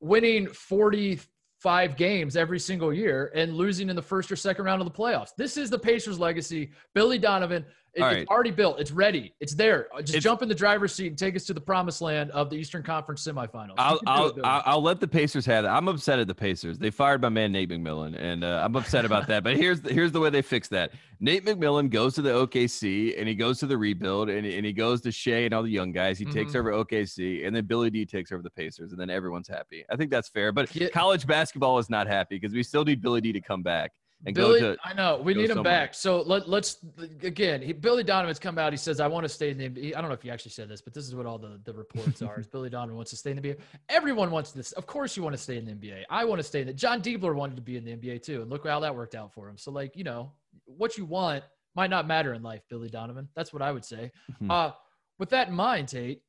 winning 45 games every single year and losing in the first or second round of the playoffs. This is the Pacers legacy. Billy Donovan it, right. It's already built. It's ready. It's there. Just it's, jump in the driver's seat and take us to the promised land of the Eastern Conference semifinals. I'll I'll, it, I'll, let the Pacers have it. I'm upset at the Pacers. They fired my man Nate McMillan, and uh, I'm upset about that. But here's the, here's the way they fix that. Nate McMillan goes to the OKC and he goes to the rebuild and, and he goes to Shai and all the young guys. He mm-hmm. takes over OKC and then Billy D takes over the Pacers and then everyone's happy. I think that's fair. But yeah. college basketball is not happy because we still need Billy D to come back and Billy, go to. I know we need him somewhere. back. So let, let's again. He, Billy Donovan's come out. He says, "I want to stay in the NBA." I don't know if he actually said this, but this is what all the, the reports are. Is <laughs> Billy Donovan wants to stay in the NBA? Everyone wants this. Of course, you want to stay in the NBA. I want to stay in it. Jon Diebler wanted to be in the NBA too, and look how that worked out for him. So like you know, what you want might not matter in life, Billy Donovan. That's what I would say. Mm-hmm. Uh, with that in mind, Tate,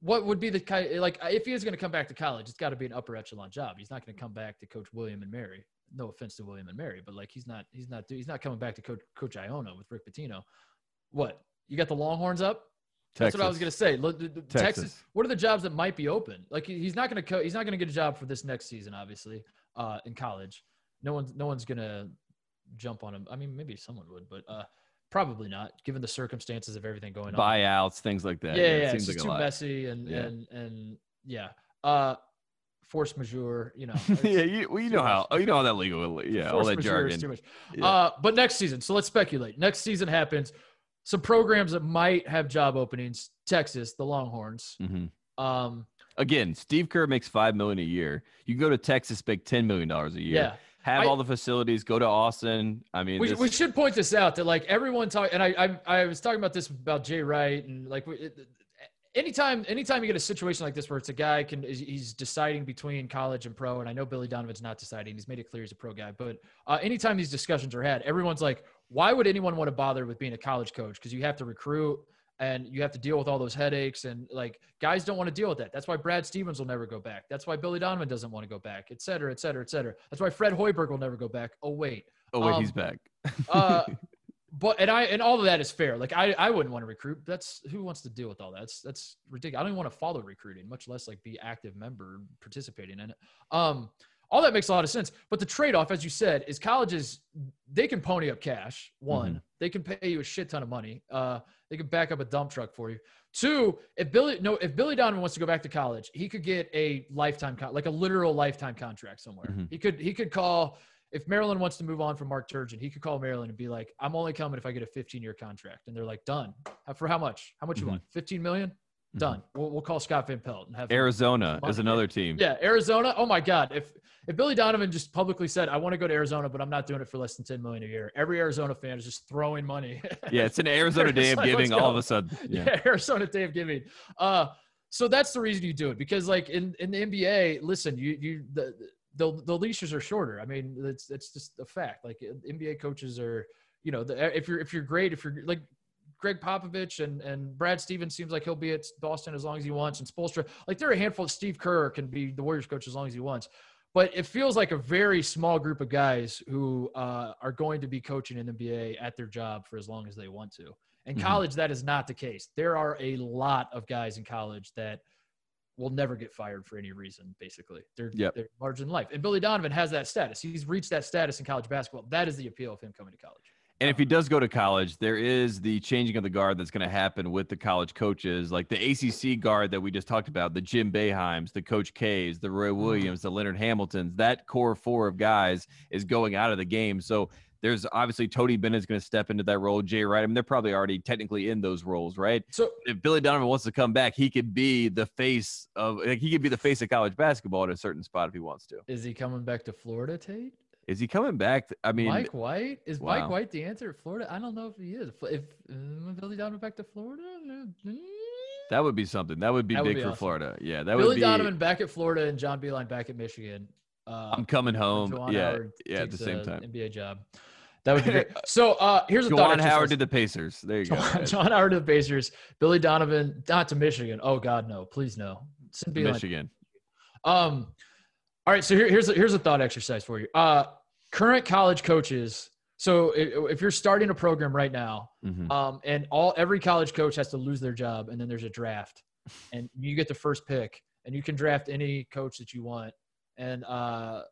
what would be the kind like if he is going to come back to college? It's got to be an upper echelon job. He's not going to come back to coach William and Mary no offense to William and Mary, but like he's not he's not he's not coming back to coach Coach Iona with Rick Pitino. What you got the Longhorns up? Texas. That's what I was gonna say. Look, Texas. Texas. What are the jobs that might be open? Like he's not gonna co- he's not gonna get a job for this next season, obviously, uh, in college. No one's no one's gonna jump on him. I mean, maybe someone would, but uh, probably not, given the circumstances of everything going on. Buyouts, things like that. Yeah, yeah, yeah. it seems it's like too messy and yeah. and and yeah. Uh, force majeure, you know. <laughs> yeah, you, well, you know how you know how that legal, yeah, force all that jargon. too much. Yeah. Uh, but next season, so let's speculate. Next season happens. Some programs that might have job openings. Texas, the Longhorns. Mm-hmm. Um, Again, Steve Kerr makes five million a year. You go to Texas, make ten million dollars a year. Yeah. Have I, all the facilities. Go to Austin. I mean, we, this... we should point this out that like everyone talk, and I, I I was talking about this about Jay Wright and like it, anytime anytime you get a situation like this where it's a guy can he's deciding between college and pro and i know billy donovan's not deciding he's made it clear he's a pro guy but uh, anytime these discussions are had everyone's like why would anyone want to bother with being a college coach? Because you have to recruit and you have to deal with all those headaches and like guys don't want to deal with that. That's why brad stevens will never go back. That's why billy donovan doesn't want to go back et cetera et cetera et cetera. That's why fred hoiberg will never go back. Oh wait. Oh wait um, he's back. uh, <laughs> but and I and all of that is fair. Like I I wouldn't want to recruit. That's who wants to deal with all that. That's that's ridiculous. I don't even want to follow recruiting, much less like be active member participating in it. Um, all that makes a lot of sense. But the trade off, as you said, is colleges they can pony up cash. One, mm-hmm. they can pay you a shit ton of money. Uh, they can back up a dump truck for you. Two, if Billy no, if Billy Donovan wants to go back to college, he could get a lifetime con- like a literal lifetime contract somewhere. Mm-hmm. He could he could call if Maryland wants to move on from Mark Turgeon, he could call Maryland and be like, "I'm only coming if I get a 15 year contract," and they're like, "Done." For how much? How much mm-hmm. you want? 15 million? Mm-hmm. Done. Mm-hmm. We'll, we'll call Scott Van Pelt and have Arizona is another team. Yeah, Arizona. Oh my God! If if Billy Donovan just publicly said, "I want to go to Arizona, but I'm not doing it for less than 10 million a year," every Arizona fan is just throwing money. <laughs> yeah, it's an Arizona day of giving. All of a sudden, <laughs> yeah. yeah, Arizona day of giving. Uh, so that's the reason you do it because, like in in the NBA, listen, you you the the the leashes are shorter. I mean, it's it's just a fact. Like NBA coaches are, you know, the, if you're if you're great, if you're like Gregg Popovich and and Brad Stevens seems like he'll be at Boston as long as he wants, and Spoelstra, like there are a handful. Of Steve Kerr can be the Warriors coach as long as he wants. but it feels like a very small group of guys who uh, are going to be coaching in the NBA at their job for as long as they want to. In mm-hmm. college, that is not the case. There are a lot of guys in college that will never get fired for any reason. Basically, they're yep. they're larger than life. And Billy Donovan has that status. He's reached that status in college basketball. That is the appeal of him coming to college. And if he does go to college, there is the changing of the guard that's going to happen with the college coaches, like the ACC guard that we just talked about, the Jim Boeheims, the Coach K's, the Roy mm-hmm. Williams, the Leonard Hamiltons. That core four of guys is going out of the game. So there's obviously Tony Bennett's going to step into that role. Jay Wright, I mean, they're probably already technically in those roles, right? So if Billy Donovan wants to come back, he could be the face of like he could be the face of college basketball at a certain spot if he wants to. Is he coming back to Florida, Tate? Is he coming back? I mean, Mike White is wow. Mike White the answer? Florida? I don't know if he is. If uh, Billy Donovan back to Florida, that would be something. That would be that big would be for awesome. Florida. Yeah, that Billy would be. Donovan back at Florida and John Beilein back at Michigan. Uh, I'm coming home. Yeah, yeah, at the same time. NBA job. That would be great. <laughs> So uh, here's a Juwan thought. Juwan Howard to the Pacers. There you go. Juwan Howard to the Pacers. Billy Donovan not to Michigan. Oh God, no! Please no. Michigan. Um. All right. So here, here's a, here's a thought exercise for you. Uh, current college coaches. So if you're starting a program right now, mm-hmm. um, and all every college coach has to lose their job, and then there's a draft, and you get the first pick, and you can draft any coach that you want, and uh,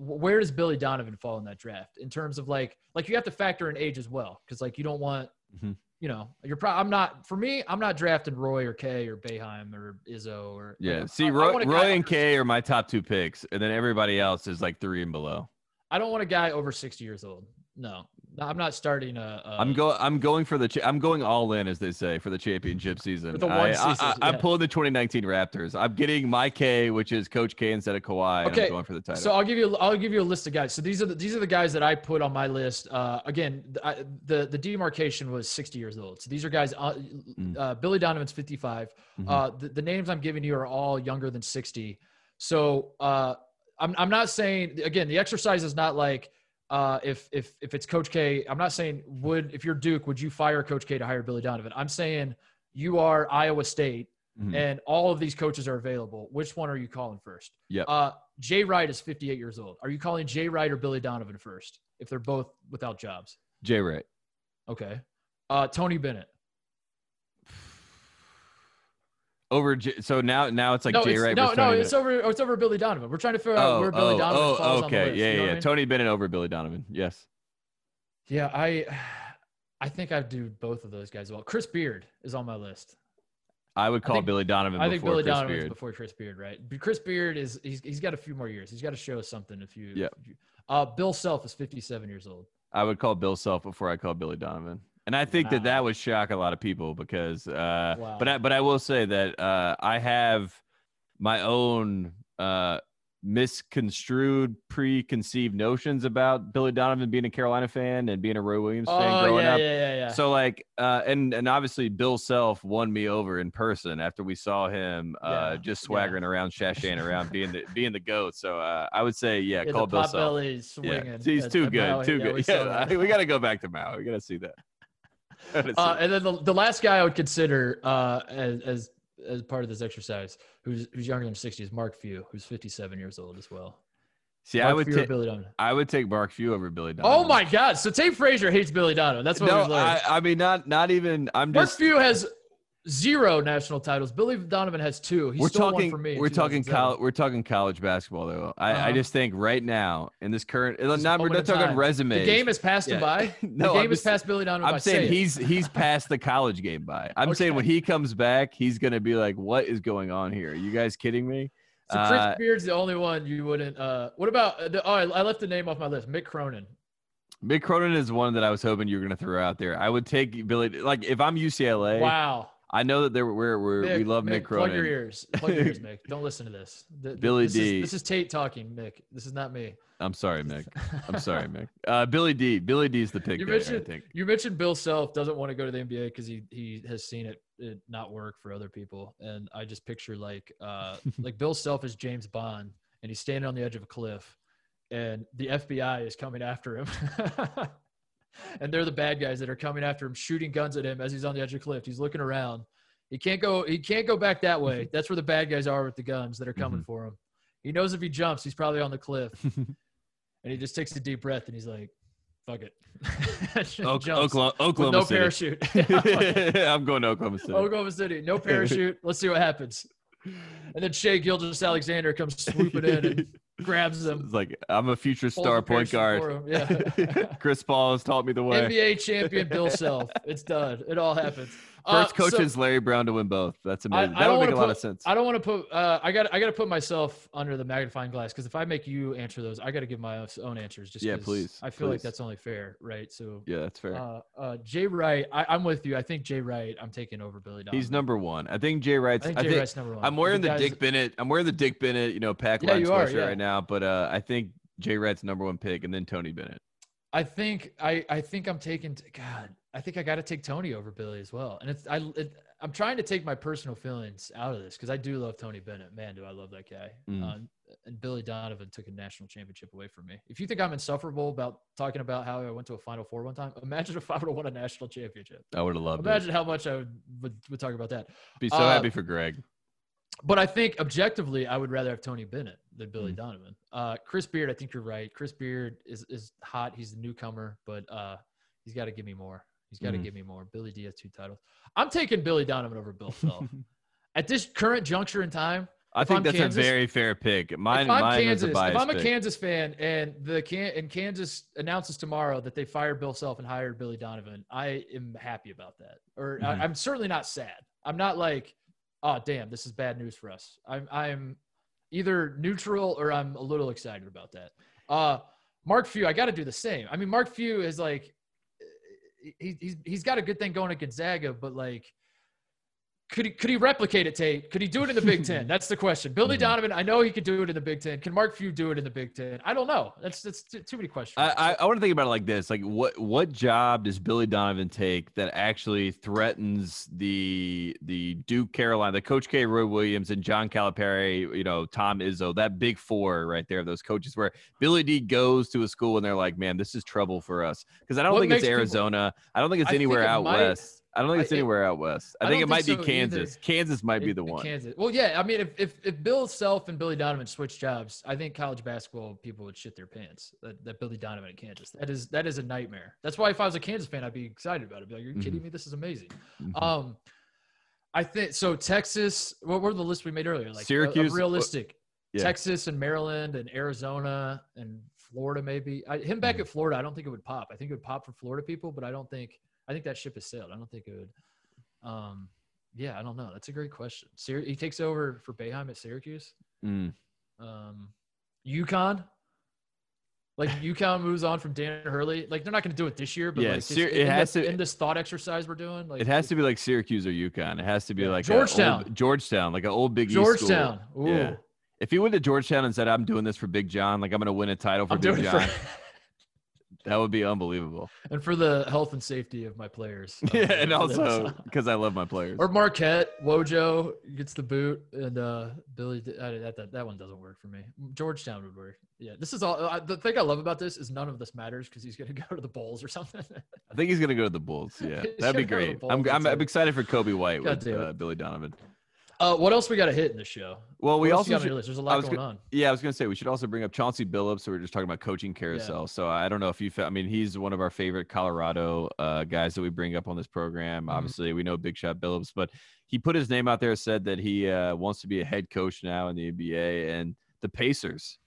where does Billy Donovan fall in that draft in terms of like like you have to factor in age as well because like you don't want mm-hmm. you know you're probably I'm not for me I'm not drafting Roy or K or Boeheim or Izzo or yeah see I, Roy, I Roy and K are my top two picks and then everybody else is like three and below. I don't want a guy over 60 years old. No, I'm not starting a. a I'm going. I'm going for the. Cha- I'm going all in, as they say, for the championship season. the one I, season, I, I, am pulling the 2019 Raptors. I'm getting my K, which is Coach K instead of Kawhi. Okay, I'm going for the title. So I'll give you. I'll give you a list of guys. So these are the these are the guys that I put on my list. Uh, again, the, the, the demarcation was 60 years old. So these are guys. Uh, mm. uh, Billy Donovan's 55. Mm-hmm. Uh, the, the names I'm giving you are all younger than 60. So uh, I'm I'm not saying again the exercise is not like uh, if if if it's Coach K, I'm not saying would if you're Duke, would you fire Coach K to hire Billy Donovan? I'm saying you are Iowa State, mm-hmm. and all of these coaches are available. Which one are you calling first? Yeah. Uh, Jay Wright is 58 years old. Are you calling Jay Wright or Billy Donovan first if they're both without jobs? Jay Wright. Okay. Uh, Tony Bennett over. So now, now it's like no, Jay Wright. No, no, it's over. It's over Billy Donovan. We're trying to figure out oh, where Billy oh, Donovan oh, falls okay. on the list. Yeah, you know yeah. I mean? Tony Bennett over Billy Donovan. Yes. Yeah, I, <sighs> I think I'd do both of those guys well. Chris Beard is on my list. I would call I think, Billy Donovan. I think Billy Chris Donovan before Chris Beard, right? But Chris Beard is he's he's got a few more years. He's got to show us something. If you, yeah. Uh, Bill Self is 57 years old. I would call Bill Self before I call Billy Donovan. And I think wow. that that would shock a lot of people because, uh, wow. but I, but I will say that uh, I have my own uh, misconstrued, preconceived notions about Billy Donovan being a Carolina fan and being a Roy Williams oh, fan growing yeah, up. Yeah, yeah, yeah. So like, uh, and and obviously Bill Self won me over in person after we saw him uh, yeah, just swaggering yeah. around, shashaying around, being the being the goat. So uh, I would say, yeah, yeah call Bill Self. Yeah, he's too good, too good. <laughs> Yeah, we got to go back to Mao. We got to see that. <laughs> Uh, and then the, the last guy I would consider uh, as, as as part of this exercise, who's who's younger than 60, is Mark Few, who's 57 years old as well. See, Mark I would take Billy Donovan. I would take Mark Few over Billy Donovan. Oh my God! So Tate Frazier hates Billy Donovan. That's what no, I, I mean, not not even. I'm Mark just. Few has zero national titles. Billy Donovan has two. He we're talking, one for me. We're talking college. We're talking college basketball, though. I, uh-huh. I just think right now in this current, not, we're not talking resumes. <laughs> The game has passed yeah. him by. no, the game has passed Billy Donovan. I'm by. saying Say he's he's <laughs> passed the college game by. I'm okay. saying when he comes back, he's gonna be like, "What is going on here? Are you guys kidding me?" So Chris uh, Beard's the only one you wouldn't. Uh, what about? Uh, the, oh, I left the name off my list. Mick Cronin. Mick Cronin is one that I was hoping you were going to throw out there. I would take Billy. Like if I'm UCLA. Wow. I know that there we're, we're Mick, we love Mick, Mick Cronin. Plug your ears. Plug your ears, Mick. <laughs> Don't listen to this. The, Billy this D. Is, this is Tate talking, Mick. This is not me. I'm sorry, Mick. I'm <laughs> sorry, Mick. Uh, Billy D. Billy D is the pick. You there, mentioned, I think. You mentioned Bill Self doesn't want to go to the NBA because he he has seen it, it not work for other people, and I just picture like uh <laughs> like Bill Self is James Bond, and he's standing on the edge of a cliff, and the FBI is coming after him. <laughs> and they're the bad guys that are coming after him, shooting guns at him as he's on the edge of the cliff. He's looking around, he can't go. He can't go back that way. <laughs> That's where the bad guys are with the guns that are coming mm-hmm. for him. He knows if he jumps, he's probably on the cliff. <laughs> and he just takes a deep breath and he's like, fuck it. Oklahoma, Oklahoma no City. parachute. I'm going to Oklahoma City. Oklahoma City. No parachute. Let's see what happens. And then Shai Gilgeous Alexander comes swooping in and grabs him. It's like I'm a future star point guard. Yeah. <laughs> Chris Paul has taught me the way. <laughs> NBA champion Bill Self. It's done. It all happens. First uh, coach so, Larry Brown to win both. That's amazing. I, I that would make a put, lot of sense. I don't want to put. Uh, I got. I got to put myself under the magnifying glass because if I make you answer those, I got to give my own answers. Just yeah, please. I feel please. like that's only fair, right? So yeah, that's fair. Uh, uh, Jay Wright, I, am with you. I think Jay Wright. I'm taking over Billy Donovan. He's number one. I think Jay Wright's. I think Jay I think, Wright's number one. I'm wearing the, the Dick Bennett. I'm wearing the Dick Bennett. You know, pack yeah, line sweatshirt yeah. right now, but uh, I think Jay Wright's number one pick, and then Tony Bennett. I think I I think I'm taking God. I think I got to take Tony over Billy as well. And it's I it, I'm trying to take my personal feelings out of this because I do love Tony Bennett. Man, do I love that guy. Mm. Uh, and Billy Donovan took a national championship away from me. If you think I'm insufferable about talking about how I went to a Final Four one time, imagine if I would have won a national championship. I would have loved imagine it. how much I would, would, would talk about that. Be so uh, happy for Greg. But I think objectively, I would rather have Tony Bennett than Billy Mm. Donovan. Uh, Chris Beard, I think you're right. Chris Beard is is hot. He's the newcomer, but uh, he's got to give me more. He's got to Mhm. give me more. Billy D has two titles. I'm taking Billy Donovan over Bill <laughs> Self. At this current juncture in time, I think I'm that's Kansas- a very fair pick. Mine, if I'm mine Kansas, was a biased if I'm a pick. Kansas fan and the can and Kansas announces tomorrow that they fired Bill Self and hired Billy Donovan, I am happy about that. Or Mhm. I, I'm certainly not sad. I'm not like, oh damn, this is bad news for us. I'm I'm either neutral or I'm a little excited about that. Uh, Mark Few, I got to do the same. I mean, Mark Few is like, he, he's he's got a good thing going at Gonzaga, but like. Could he, could he replicate it, Tate? Could he do it in the Big Ten? <laughs> That's the question. Billy Mhm. Donovan, I know he could do it in the Big Ten. Can Mark Few do it in the Big Ten? I don't know. That's that's too, too many questions. I, I, I want to think about it like this: like, what what job does Billy Donovan take that actually threatens the the Duke Carolina, the Coach K, Roy Williams, and John Calipari, you know, Tom Izzo, that big four right there, those coaches, where Billy D goes to a school and they're like, man, this is trouble for us because I don't What think it's people- Arizona, I don't think it's think anywhere it out might- west. I don't think it's it- anywhere out west. I, I think it might think be so either. Kansas. Kansas might be the one. Kansas. Well, yeah. I mean, if, if if Bill Self and Billy Donovan switch jobs, I think college basketball people would shit their pants. That, that Billy Donovan at Kansas. That is that is a nightmare. That's why if I was a Kansas fan, I'd be excited about it. I'd be like, "You're kidding me? This is amazing." Mhm. Um, I think so. Texas. What were the lists we made earlier? Like a- a Syracuse, uh, realistic. yeah. Texas and Maryland and Arizona and Florida, maybe. I, him back Mhm. at Florida, I don't think it would pop. I think it would pop for Florida people, but I don't think. I think that ship has sailed. I don't think it would. Um, yeah, I don't know. That's a great question. Syr- he takes over for Boeheim at Syracuse. Mm. Um, UConn. Like <laughs> UConn moves on from Dan Hurley. Like they're not going to do it this year, but Yeah, like Syr- it in, has this, to- in this thought exercise we're doing. Like It has to be like Syracuse or UConn. It has to be Yeah. like Georgetown. old- Georgetown, like an old Big East school. Georgetown. Ooh. Yeah. If he went to Georgetown and said, "I'm doing this for Big John, like I'm going to win a title for I'm Big John," <laughs> that would be unbelievable. and for the health and safety of my players. I'm <laughs> yeah, and <laughs> also because I love my players. or Marquette, Wojo gets the boot, and uh, Billy. I, that, that that one doesn't work for me. Georgetown would work. Yeah, this is all. I, the thing I love about this is none of this matters because he's gonna <laughs> go to the Bulls or something. I think he's going to go to the Bulls. Yeah, that'd be to great. I'm, I'm, I'm excited for Coby White God with uh, Billy Donovan. Uh, what else we got to hit in this show? Well, we also should- There's a lot going go- on. Yeah, I was going to say we should also bring up Chauncey Billups. So we are just talking about coaching carousel. So I don't know if you. fa- I mean, he's one of our favorite Colorado uh, guys that we bring up on this program. Mhm. Obviously, we know Big Shot Billups, but he put his name out there, said that he uh, wants to be a head coach now in the NBA and the Pacers.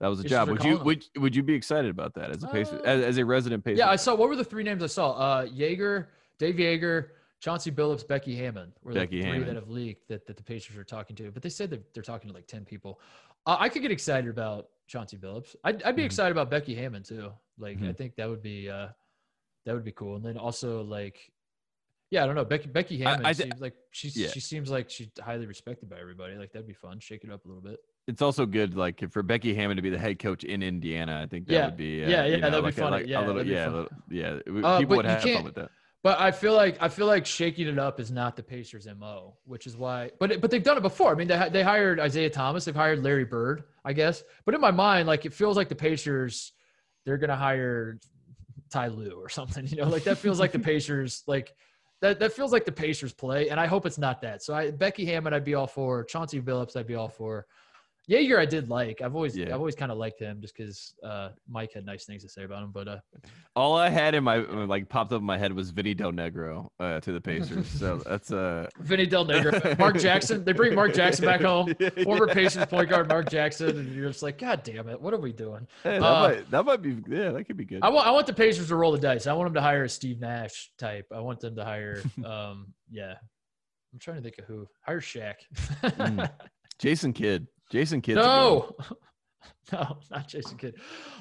That was a Pacers job. Would you him. would would you be excited about that as a Pacer, Uh, as, as a resident Pacer? Yeah, I saw. What were the three names I saw? Uh, Joerger, Dave Joerger, Chauncey Billups, Becky Hammond were Becky three Hammond. that have leaked that, that the Pacers are talking to. But they said that they're talking to like ten people. Uh, I could get excited about Chauncey Billups. I'd, I'd be Mhm. excited about Becky Hammond too. Like I Mhm. think that would be uh, that would be cool. And then also like, yeah, I don't know. Becky Becky Hammond I thi- seems like she's Yeah. she seems like she's highly respected by everybody. Like that'd be fun. Shake it up a little bit. it's also good like for Becky Hammond to be the head coach in Indiana. I think that Yeah. would be uh, Yeah, you yeah, know, that'd be like a- funny. like a Yeah, little, yeah, a little- yeah. Uh, People would have fun with that. But I feel like I feel like shaking it up is not the Pacers' mo, which is why. But but they've done it before. I mean, they they hired Isiah Thomas, they've hired Larry Bird, I guess. But in my mind, like it feels like the Pacers, they're gonna hire Ty Lue or something. <laughs> You know, like that feels like the Pacers. Like that that feels like the Pacers play, and I hope it's not that. So I Becky Hammond, I'd be all for. Chauncey Billups, I'd be all for. Joerger, I did like. I've always, yeah. I've always kind of liked him just because uh, Mike had nice things to say about him. But uh, all I had in my like popped up in my head was Vinny Del Negro uh, to the Pacers. so <laughs> that's uh Vinny Del Negro, Mark Jackson. They bring Mark Jackson back home. <laughs> Former Pacers point guard Mark Jackson, and you're just like, God damn it, what are we doing? Hey, that, uh, might, that might be yeah, that could be good. I want I want the Pacers to roll the dice. I want them to hire a Steve Nash type. I want them to hire <laughs> um yeah. I'm trying to think of who. Hire Shaq. mm. Jason Kidd. Jason Kidd. No. <laughs> no, not Jason Kidd.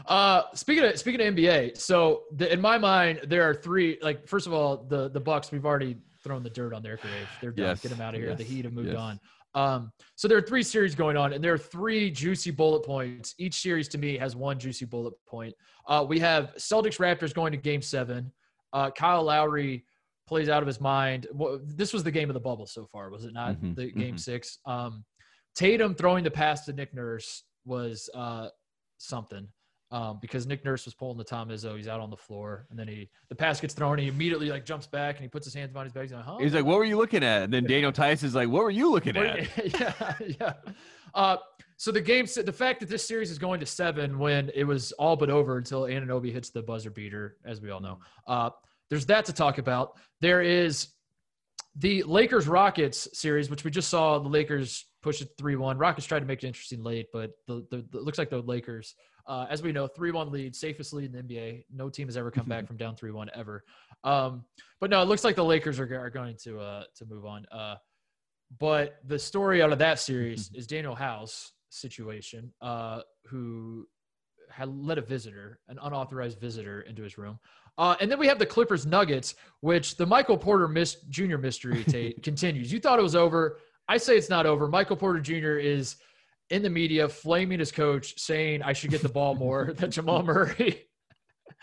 Uh, speaking of speaking of NBA, so the, in my mind, there are three. Like, first of all, the the Bucks. We've already thrown the dirt on their grave. They're done. Yes. Get them out of here. Yes. The Heat have moved yes. on. Um, so there are three series going on, and there are three juicy bullet points. Each series to me has one juicy bullet point. Uh, we have Celtics Raptors going to Game Seven. Uh, Kyle Lowry plays out of his mind. Well, this was the game of the bubble so far, was it not? Mm-hmm, the Game mm-hmm. Six. Um, Tatum throwing the pass to Nick Nurse was uh, something um, because Nick Nurse was pulling the Tom Izzo. He's out on the floor, and then he the pass gets thrown. And he immediately like jumps back and he puts his hands behind his back. He's like, huh? He's like, "What were you looking at?" And then Daniel is like, "What were you looking at?" <laughs> yeah, yeah. Uh, so the game, the fact that this series is going to seven when it was all but over until Anunoby hits the buzzer beater, as we all know. Uh, there's that to talk about. There is the Lakers Rockets series, which we just saw the Lakers push it 3 1. Rockets tried to make it interesting late, but the, the, the looks like the Lakers, uh, as we know, 3 1 lead, safest lead in the NBA. No team has ever come back <laughs> from down 3 1 ever. Um, but no, it looks like the Lakers are, are going to uh, to move on. Uh, but the story out of that series <laughs> is Danuel House situation, uh, who had let a visitor, an unauthorized visitor, into his room. Uh, and then we have the Clippers Nuggets, which the Michael Porter Miss, Jr. mystery Tate, <laughs> continues. You thought it was over. I say it's not over. Michael Porter Jr. is in the media flaming his coach, saying I should get the ball more than Jamal <laughs> Murray.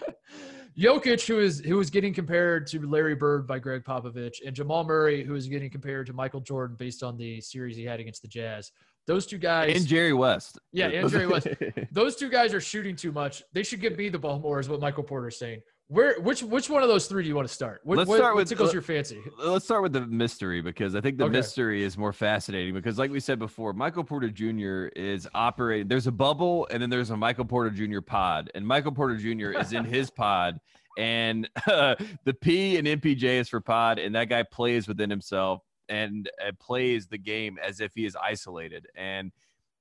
<laughs> Jokic, who is who is getting compared to Larry Bird by Gregg Popovich, and Jamal Murray, who is getting compared to Michael Jordan based on the series he had against the Jazz. Those two guys and Jerry West. Yeah, and Jerry West. <laughs> Those two guys are shooting too much. They should give me the ball more, is what Michael Porter is saying. Where which which one of those three do you want to start? What, let's what, start with tickles your fancy. Let's start with the mystery because I think the okay. mystery is more fascinating because, like we said before, Michael Porter Jr. is operating. There's a bubble, and then there's a Michael Porter Jr. pod, and Michael Porter Jr. is in his <laughs> pod, and uh, <laughs> the P and MPJ is for pod, and that guy plays within himself and uh, plays the game as if he is isolated and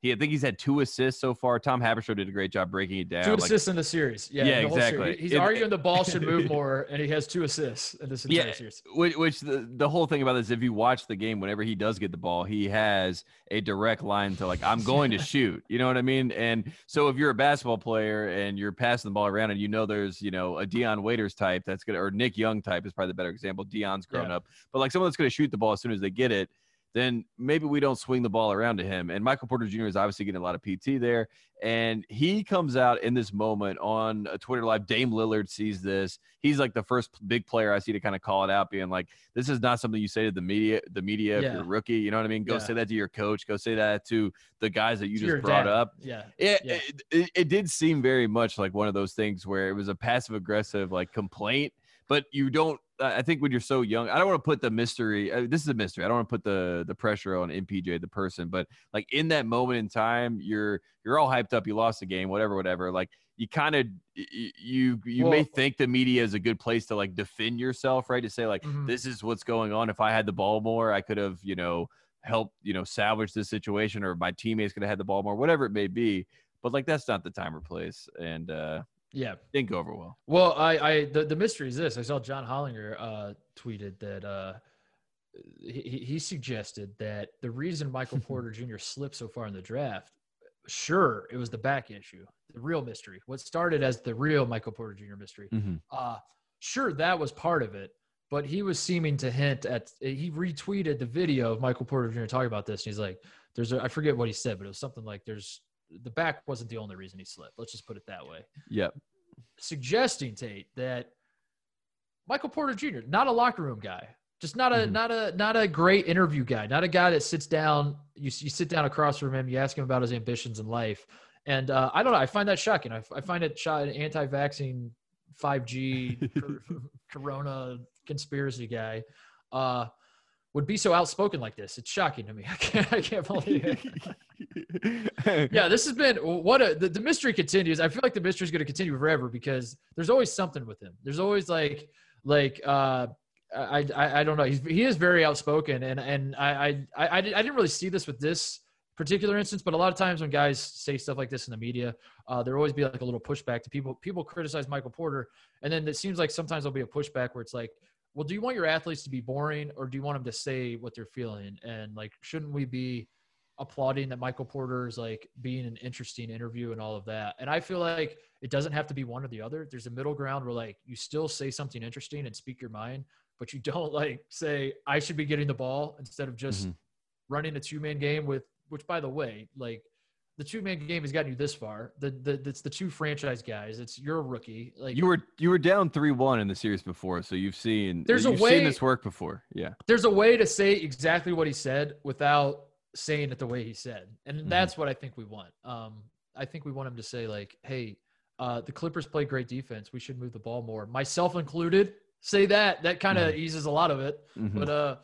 he, I think he's had two assists so far. Tom Haberstroh did a great job breaking it down. Two assists like, in the series. Yeah, yeah, exactly. Series. He's it, arguing the ball should move <laughs> more, and he has two assists in this entire yeah, series. Which, which the, the whole thing about this, if you watch the game, whenever he does get the ball, he has a direct line to like, I'm going to <laughs> shoot. You know what I mean? And so if you're a basketball player and you're passing the ball around, and you know there's you know a Dion Waiters type that's gonna, or Nick Young type is probably the better example. Dion's grown yeah. up, but like someone that's gonna shoot the ball as soon as they get it then maybe we don't swing the ball around to him. And Michael Porter Jr. is obviously getting a lot of PT there. And he comes out in this moment on a Twitter live. Dame Lillard sees this. He's like the first big player I see to kind of call it out, being like, this is not something you say to the media, the media, yeah. if you're a rookie. You know what I mean? Go yeah. say that to your coach. Go say that to the guys that you to just brought dad. up. Yeah. It, yeah. It, it, it did seem very much like one of those things where it was a passive aggressive like complaint but you don't I think when you're so young, I don't want to put the mystery. Uh, this is a mystery. I don't want to put the the pressure on MPJ, the person, but like in that moment in time, you're you're all hyped up. You lost the game, whatever, whatever. Like you kind of you you well, may think the media is a good place to like defend yourself, right? To say like mm-hmm. this is what's going on. If I had the ball more, I could have you know helped you know salvage this situation, or my teammates could have had the ball more, whatever it may be. But like that's not the time or place, and uh, yeah, didn't go over well. Well, I, I the, the mystery is this. I saw John Hollinger uh, tweeted that uh, he, he suggested that the reason Michael <laughs> Porter Jr. slipped so far in the draft, sure, it was the back issue, the real mystery. What started as the real Michael Porter Jr. mystery. Mm-hmm. Uh, sure, that was part of it, but he was seeming to hint at. He retweeted the video of Michael Porter Jr. talking about this, and he's like, "There's a, I forget what he said, but it was something like there's the back wasn't the only reason he slipped. Let's just put it that way. Yep. Suggesting Tate that Michael Porter Jr. not a locker room guy, just not a mm-hmm. not a not a great interview guy, not a guy that sits down. You you sit down across from him, you ask him about his ambitions in life, and uh, I don't know. I find that shocking. I, I find it shot an anti-vaccine, 5G, <laughs> Corona conspiracy guy. Uh, would be so outspoken like this. It's shocking to me. <laughs> I can't, I can't believe it. <laughs> yeah, this has been what a, the, the mystery continues. I feel like the mystery is going to continue forever because there's always something with him. There's always like, like, uh, I, I, I don't know. He's, he is very outspoken and, and I, I, I, I didn't really see this with this particular instance, but a lot of times when guys say stuff like this in the media, uh, there always be like a little pushback to people. People criticize Michael Porter, and then it seems like sometimes there'll be a pushback where it's like, well, do you want your athletes to be boring or do you want them to say what they're feeling? And like, shouldn't we be applauding that Michael Porter is like being an interesting interview and all of that? And I feel like it doesn't have to be one or the other. There's a middle ground where like you still say something interesting and speak your mind, but you <laughs> don't like say I should be getting the ball instead of just mm-hmm. running a two man game with which by the way, like the two man game has gotten you this far. The the it's the two franchise guys. It's you're a rookie. Like you were you were down three one in the series before, so you've seen there's a way, seen this work before. Yeah. There's a way to say exactly what he said without saying it the way he said. And mm-hmm. that's what I think we want. Um I think we want him to say like, hey, uh, the Clippers play great defense. We should move the ball more. Myself included. Say that. That kind of mm-hmm. eases a lot of it. Mm-hmm. But uh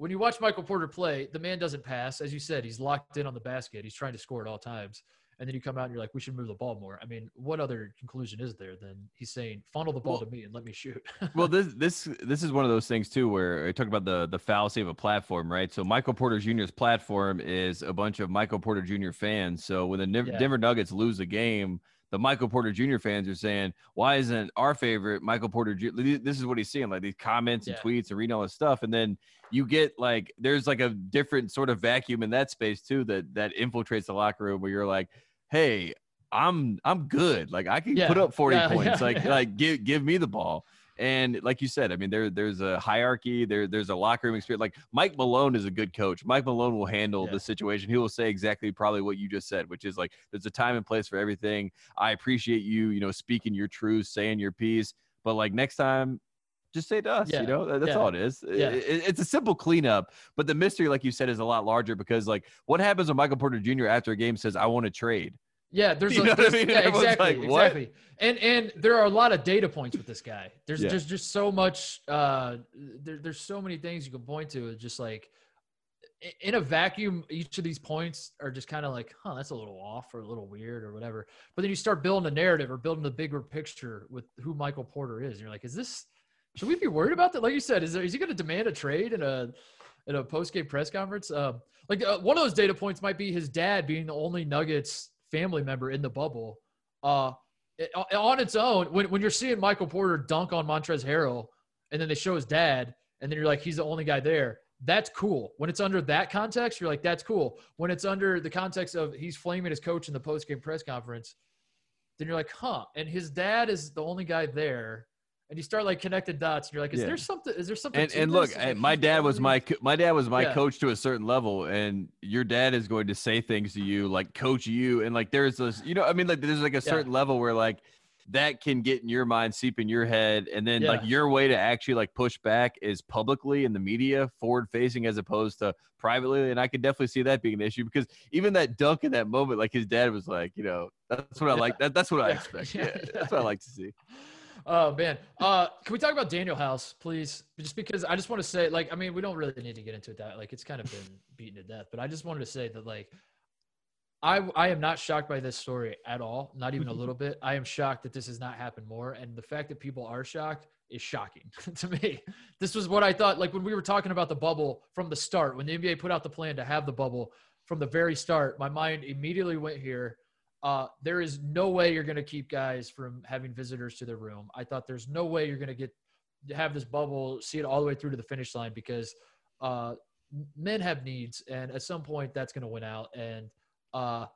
when you watch Michael Porter play, the man doesn't pass. As you said, he's locked in on the basket. He's trying to score at all times. And then you come out and you're like, we should move the ball more. I mean, what other conclusion is there than he's saying, funnel the ball well, to me and let me shoot? <laughs> well, this this <laughs> this is one of those things too, where I talk about the the fallacy of a platform, right? So Michael Porter Jr.'s platform is a bunch of Michael Porter Jr. fans. So when the yeah. Denver Nuggets lose a game, the Michael Porter Jr. fans are saying, why isn't our favorite Michael Porter Jr. This is what he's seeing, like these comments and yeah. tweets and reading all this stuff. And then you get like, there's like a different sort of vacuum in that space too, that, that infiltrates the locker room where you're like, Hey, I'm, I'm good. Like I can yeah. put up 40 yeah, <laughs> points. like, like give, give me the ball. And like you said, I mean, there there's a hierarchy. There there's a locker room experience. Like Mike Malone is a good coach. Mike Malone will handle yeah. the situation. He will say exactly probably what you just said, which is like there's a time and place for everything. I appreciate you, you know, speaking your truth, saying your piece. But like next time, just say to us. Yeah. You know, that's yeah. all it is. Yeah. It, it's a simple cleanup, but the mystery, like you said, is a lot larger because like what happens when Michael Porter Jr. after a game says, "I want to trade." Yeah, there's, <laughs> a, there's I mean? yeah, exactly, like, exactly. And and there are a lot of data points with this guy. There's yeah. there's just so much. Uh, there, there's so many things you can point to. It's just like in a vacuum, each of these points are just kind of like, huh, that's a little off or a little weird or whatever. But then you start building a narrative or building the bigger picture with who Michael Porter is, and you're like, is this? Should we be worried about that? Like you said, is there, is he going to demand a trade in a in a post game press conference? Uh, like uh, one of those data points might be his dad being the only Nuggets family member in the bubble. Uh, it, uh, on its own, when, when you're seeing Michael Porter dunk on Montrezl Harrell, and then they show his dad, and then you're like, he's the only guy there. That's cool. When it's under that context, you're like, that's cool. When it's under the context of he's flaming his coach in the post game press conference, then you're like, huh. And his dad is the only guy there and you start like connecting dots and you're like is yeah. there something is there something and, and look my dad was my my dad was my yeah. coach to a certain level and your dad is going to say things to you like coach you and like there's this you know i mean like there's like a certain yeah. level where like that can get in your mind seep in your head and then like your way to actually like push back is publicly in the media forward facing as opposed to privately and i could definitely see that being an issue because even that dunk in that moment like his dad was like you know that's what i like that, that's what i expect. <laughs> Yeah, that's what i like to see Oh man, uh, can we talk about Danuel House, please? Just because I just want to say, like, I mean, we don't really need to get into it that. Like, it's kind of been <laughs> beaten to death, but I just wanted to say that, like, I I am not shocked by this story at all, not even a little bit. I am shocked that this has not happened more, and the fact that people are shocked is shocking <laughs> to me. This was what I thought. Like when we were talking about the bubble from the start, when the NBA put out the plan to have the bubble from the very start, my mind immediately went here uh, there is no way you're going to keep guys from having visitors to their room. I thought there's no way you're going to get have this bubble, see it all the way through to the finish line because uh, men have needs, and at some point that's going to win out. And uh,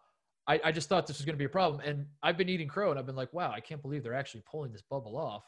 I, I just thought this was going to be a problem. And I've been eating crow, and I've been like, wow, I can't believe they're actually pulling this bubble off.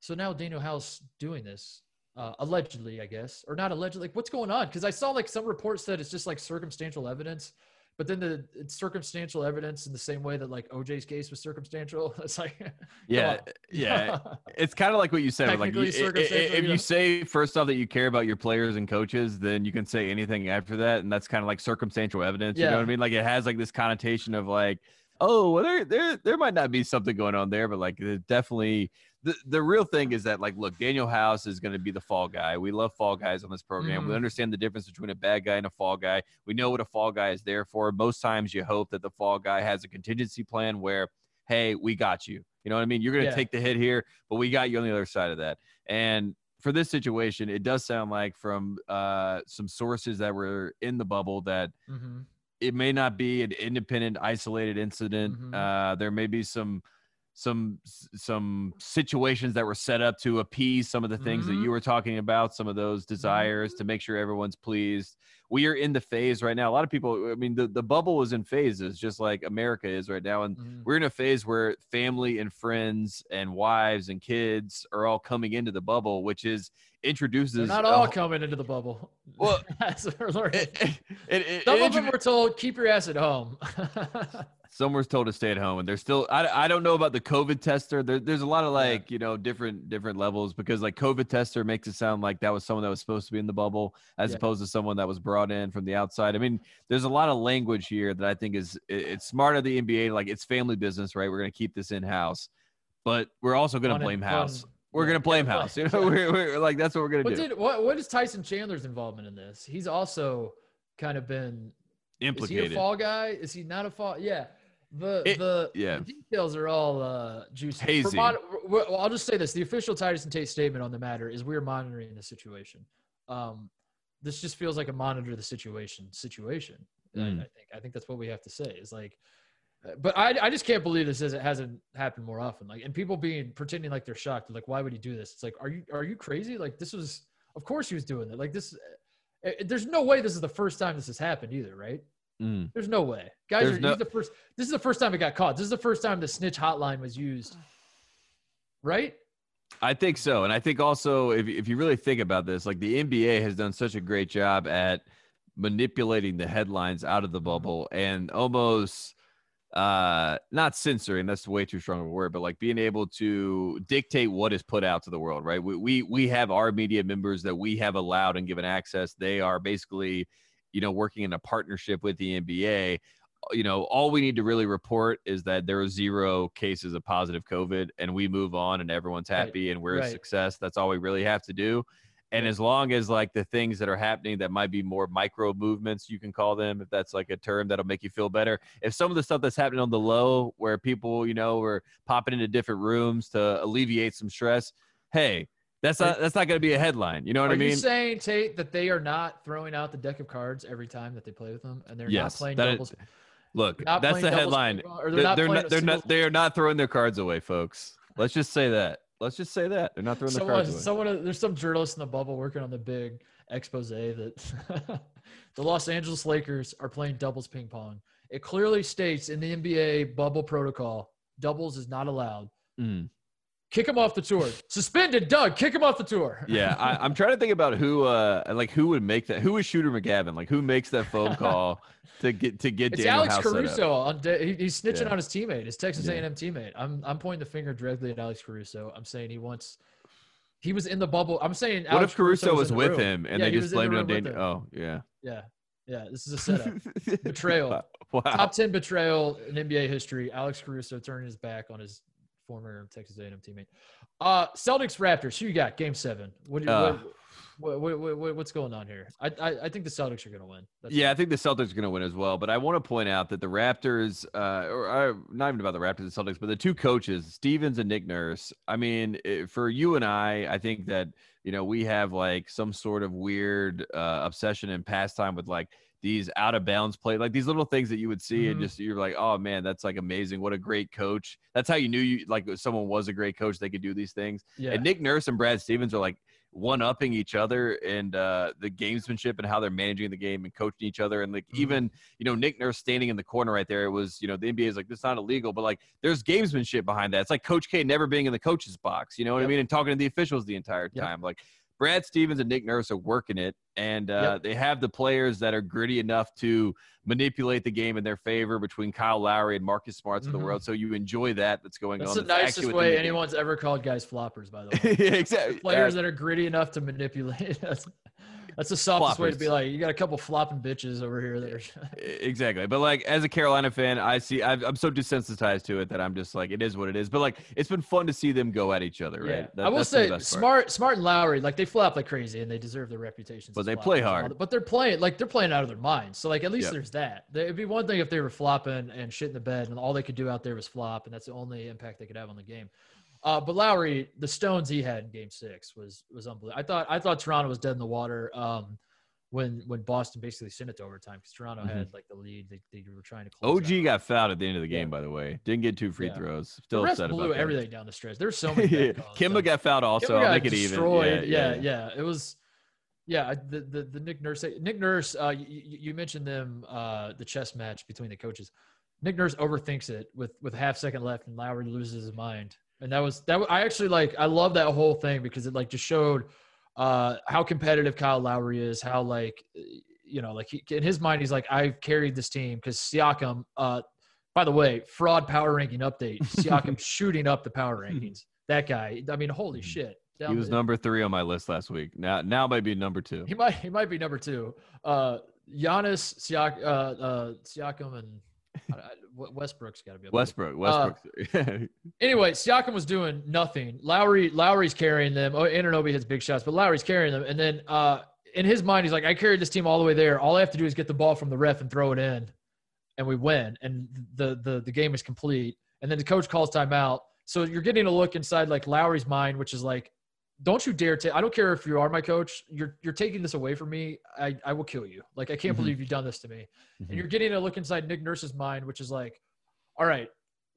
So now Danuel House doing this. Uh, allegedly, I guess, or not allegedly. Like, what's going on? Because I saw like some reports said it's just like circumstantial evidence but then the it's circumstantial evidence in the same way that like OJ's case was circumstantial. <laughs> It's like <laughs> yeah, yeah. <laughs> It's kind of like what you said. Like you, if you say first off that you care about your players and coaches, then you can say anything after that, and that's kind of like circumstantial evidence. Yeah. You know what I mean? Like it has like this connotation of like, oh, well, there there there might not be something going on there, but like it definitely the, the real thing is that like look danuel house is going to be the fall guy we love fall guys on this program mm. we understand the difference between a bad guy and a fall guy we know what a fall guy is there for most times you hope that the fall guy has a contingency plan where hey we got you you know what i mean you're going to yeah. take the hit here but we got you on the other side of that and for this situation it does sound like from uh, some sources that were in the bubble that mm-hmm. it may not be an independent isolated incident mm-hmm. uh, there may be some some some situations that were set up to appease some of the things mm-hmm. that you were talking about some of those desires mm-hmm. to make sure everyone's pleased we are in the phase right now a lot of people i mean the, the bubble is in phases just like america is right now and mm-hmm. we're in a phase where family and friends and wives and kids are all coming into the bubble which is introduces They're not all coming into the bubble well <laughs> it, it, it, some of them were told keep your ass at home <laughs> some were told to stay at home and they're still I, I don't know about the covid tester there, there's a lot of like yeah. you know different different levels because like covid tester makes it sound like that was someone that was supposed to be in the bubble as yeah. opposed to someone that was brought in from the outside i mean there's a lot of language here that i think is it's smart of the nba like it's family business right we're going to keep this in house but we're also going to blame house we're gonna blame yeah, house. You know, <laughs> we're, we're, like that's what we're gonna what do. Did, what what is Tyson Chandler's involvement in this? He's also kind of been implicated. Is he a fall guy? Is he not a fall? Yeah. The it, the, yeah. details are all uh, juicy. Hazy. Well, I'll just say this: the official Titus and Tate statement on the matter is we are monitoring the situation. Um, this just feels like a monitor the situation situation. Mm. I, I, think I think that's what we have to say. Is like, uh, but I I just can't believe this it hasn't happened more often. Like, and people being pretending like they're shocked. Like, why would he do this? It's like, are you are you crazy? Like, this was of course he was doing it. Like this. Uh, there's no way this is the first time this has happened either, right? Mm. There's no way, guys. Are, no- the first. This is the first time it got caught. This is the first time the snitch hotline was used, right? I think so, and I think also if if you really think about this, like the NBA has done such a great job at manipulating the headlines out of the bubble and almost uh not censoring that's way too strong of a word but like being able to dictate what is put out to the world right we we, we have our media members that we have allowed and given access they are basically you know, working in a partnership with the NBA, uh, you know, all we need to really report is that there are zero cases of positive COVID and we move on and everyone's happy right. and we're right. a success. That's all we really have to do. And as long as like the things that are happening that might be more micro movements, you can call them, if that's like a term that'll make you feel better. If some of the stuff that's happening on the low, where people, you know, are popping into different rooms to alleviate some stress, hey, that's not that's not going to be a headline. You know what are I mean? Are you saying Tate that they are not throwing out the deck of cards every time that they play with them, and they're yes, not playing doubles? Is, look, that's the headline. Or they're, not they're not they're not they are not throwing their cards away, folks. Let's just say that. Let's just say that they're not throwing someone, their cards away. Someone, there's some journalist in the bubble working on the big expose that <laughs> the Los Angeles Lakers are playing doubles ping pong. It clearly states in the NBA bubble protocol, doubles is not allowed. Mm. Kick him off the tour. Suspended, Doug. Kick him off the tour. <laughs> yeah, I, am trying to think about who, uh, like who would make that. Who is Shooter McGavin? Like who makes that phone <laughs> call to get to get it's Danuel Alex House Caruso. On he, he's snitching yeah. on his teammate, his Texas A&M teammate. I'm I'm pointing the finger directly at Alex Caruso. I'm saying he wants. He was in the bubble. I'm saying. What Alex if Caruso, Caruso was, was with him and yeah, they just blamed it on Danuel? Oh yeah. Yeah. Yeah, this is a setup. <laughs> betrayal. Wow. Top 10 betrayal in NBA history. Alex Caruso turning his back on his former Texas A&M teammate. Uh, Celtics Raptors. Who you got? Game seven. What, uh, what, what, what, what's going on here? I, I, I think the Celtics are going to win. That's yeah, I think the Celtics are going to win as well. But I want to point out that the Raptors, uh, or uh, not even about the Raptors and Celtics, but the two coaches, Stevens and Nick Nurse. I mean, for you and I, I think that you know we have like some sort of weird uh, obsession and pastime with like these out of bounds play, like these little things that you would see, mm-hmm. and just you're like, oh man, that's like amazing. What a great coach. That's how you knew you like someone was a great coach. They could do these things. Yeah. And Nick Nurse and Brad Stevens are like one upping each other and uh, the gamesmanship and how they're managing the game and coaching each other. And like mm-hmm. even, you know, Nick Nurse standing in the corner right there, it was, you know, the NBA is like, this not illegal, but like there's gamesmanship behind that. It's like Coach K never being in the coach's box, you know what yep. I mean? And talking to the officials the entire time. Yep. Like Brad Stevens and Nick Nurse are working it, and uh, yep. they have the players that are gritty enough to manipulate the game in their favor between Kyle Lowry and Marcus Smarts mm-hmm. of the world. So you enjoy that that's going that's on. That's the nicest way anyone's ever called guys floppers, by the <laughs> way. yeah, exactly. Players uh, that are gritty enough to manipulate. <laughs> That's the softest Floppers. way to be like, you got a couple flopping bitches over here. There. <laughs> exactly. But like, as a Carolina fan, I see, i am so desensitized to it that I'm just like, it is what it is. But like, it's been fun to see them go at each other, right? Yeah. That, I will say, smart, smart and Lowry, like they flop like crazy, and they deserve their reputations. But they play hard. But they're playing like they're playing out of their minds. So like, at least yep. there's that. It'd be one thing if they were flopping and shit in the bed, and all they could do out there was flop, and that's the only impact they could have on the game. Uh, but Lowry, the stones he had in Game Six was was unbelievable. I thought I thought Toronto was dead in the water um, when when Boston basically sent it to overtime because Toronto mm-hmm. had like the lead. They, they were trying to close. OG got fouled at the end of the game, yeah. by the way. Didn't get two free yeah. throws. Still the upset blew about everything that. down the stretch. There's so <laughs> many. yeah. Kemba got fouled also. I'll make it destroyed. even. Yeah, yeah, yeah, It was. Yeah, the, the the Nick Nurse Nick Nurse. Uh, you, you mentioned them uh, the chess match between the coaches. Nick Nurse overthinks it with with a half second left, and Lowry loses his mind. And that was that. I actually like. I love that whole thing because it like just showed uh, how competitive Kyle Lowry is. How like you know, like he, in his mind, he's like, I've carried this team because Siakam. Uh, by the way, fraud power ranking update. <laughs> Siakam shooting up the power rankings. That guy. I mean, holy mm-hmm. shit. He was number three on my list last week. Now, now might be number two. He might. He might be number two. Uh, Giannis, Siak, uh, uh, Siakam, and Westbrook's got to be Westbrook. Westbrook. Uh, <laughs> anyway, Siakam was doing nothing. Lowry, Lowry's carrying them. Oh, Anunoby hits big shots, but Lowry's carrying them. And then uh, in his mind, he's like, "I carried this team all the way there. All I have to do is get the ball from the ref and throw it in, and we win. And the the the game is complete. And then the coach calls timeout. So you're getting a look inside like Lowry's mind, which is like, don't you dare take. I don't care if you are my coach. You're you're taking this away from me. I I will kill you. Like I can't mm-hmm. believe you've done this to me. Mm-hmm. And you're getting a look inside Nick Nurse's mind, which is like, all right,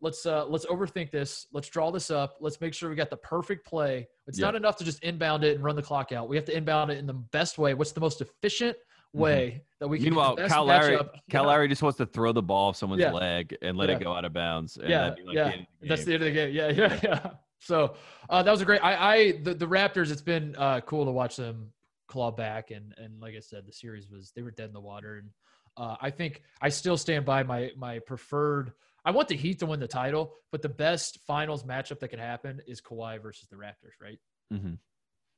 let's uh let's overthink this. Let's draw this up. Let's make sure we got the perfect play. It's not enough to just inbound it and run the clock out. We have to inbound it in the best way. What's the most efficient mm-hmm. way mm-hmm. that we can Meanwhile, Cal Lowry, Cal Lowry just wants to throw the ball off someone's yeah. leg and let yeah. it go out of bounds. yeah, like yeah. The That's the end of the game. Yeah, yeah, yeah. So uh, that was a great. I, I the, the Raptors. It's been uh, cool to watch them claw back, and and like I said, the series was they were dead in the water, and uh, I think I still stand by my my preferred. I want the Heat to win the title, but the best finals matchup that could happen is Kawhi versus the Raptors, right? Mm-hmm.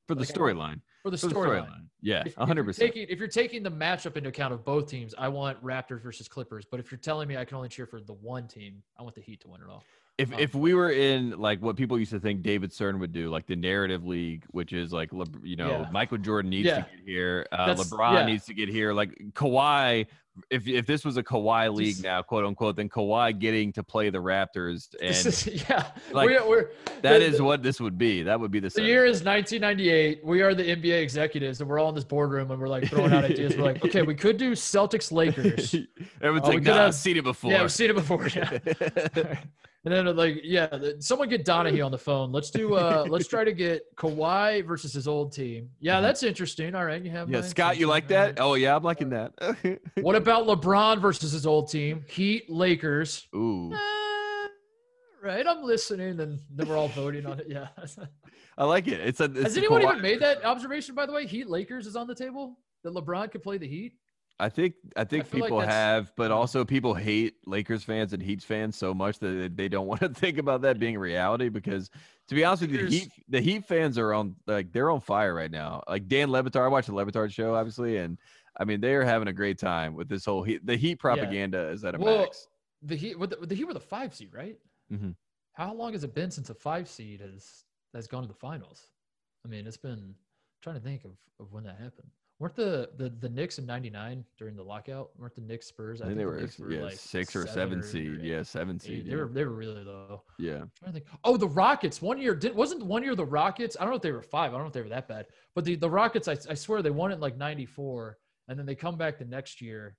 For the storyline. For the storyline. Story yeah, 100%. If if you're taking the matchup into account of both teams, I want Raptors versus Clippers. But if you're telling me I can only cheer for the one team, I want the Heat to win it all. If if we were in like what people used to think David Stern would do, like the narrative league, which is like you know yeah. Michael Jordan needs yeah. to get here, uh, LeBron yeah. needs to get here, like Kawhi. If if this was a Kawhi league Just, now, quote unquote, then Kawhi getting to play the Raptors, <laughs> and is, yeah, like we're, we're, that the, is what this would be. That would be the. The year is 1998. We are the NBA executives, and we're all in this boardroom, and we're like throwing out ideas. We're like, <laughs> okay, we could do Celtics Lakers. <laughs> Everyone's uh, like, nah, have, seen it before. Yeah, we've seen it before. Yeah. And then like, yeah, someone get Donahue on the phone. Let's do uh <laughs> let's try to get Kawhi versus his old team. Yeah, mm-hmm. that's interesting. All right. You have Yeah, Scott, you like that? Oh yeah, I'm liking that. <laughs> what about LeBron versus his old team? Heat Lakers. Ooh. Uh, right. I'm listening and then we're all voting on it. Yeah. <laughs> I like it. It's a it's Has anyone Kawhi- even made that observation by the way? Heat Lakers is on the table? That LeBron could play the Heat? I think I think I people like have, but also people hate Lakers fans and Heat fans so much that they don't <laughs> want to think about that being reality. Because to be honest with you, the Heat, the Heat fans are on like they're on fire right now. Like Dan Le I watched the Le show, obviously, and I mean they are having a great time with this whole Heat. The Heat propaganda yeah. is at a well, max. The Heat, with the, the Heat were the five seed, right? Mm-hmm. How long has it been since a five seed has has gone to the finals? I mean, it's been I'm trying to think of, of when that happened. Weren't the, the the Knicks in '99 during the lockout? Weren't the Knicks Spurs? I, I think, they were, were yeah, like six or seven, seed. Or, yeah, seven seed. They were they were really low. Yeah. I'm trying to think. Oh, the Rockets. One year did wasn't one year the Rockets. I don't know if they were five. I don't know if they were that bad. But the the Rockets, I, I swear they won it like '94, and then they come back the next year,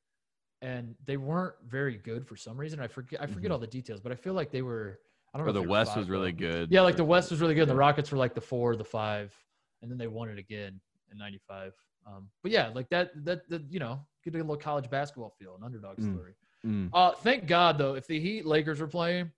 and they weren't very good for some reason. I forget I forget mm-hmm. all the details, but I feel like they were. I don't know. The West was really good. Yeah, like the West was really good. And the Rockets were like the four, the five, and then they won it again in '95. Um, but yeah, like that, that, that, you know, get a little college basketball feel, an underdog mm. story. Mm. Uh, thank God though, if the Heat Lakers were playing,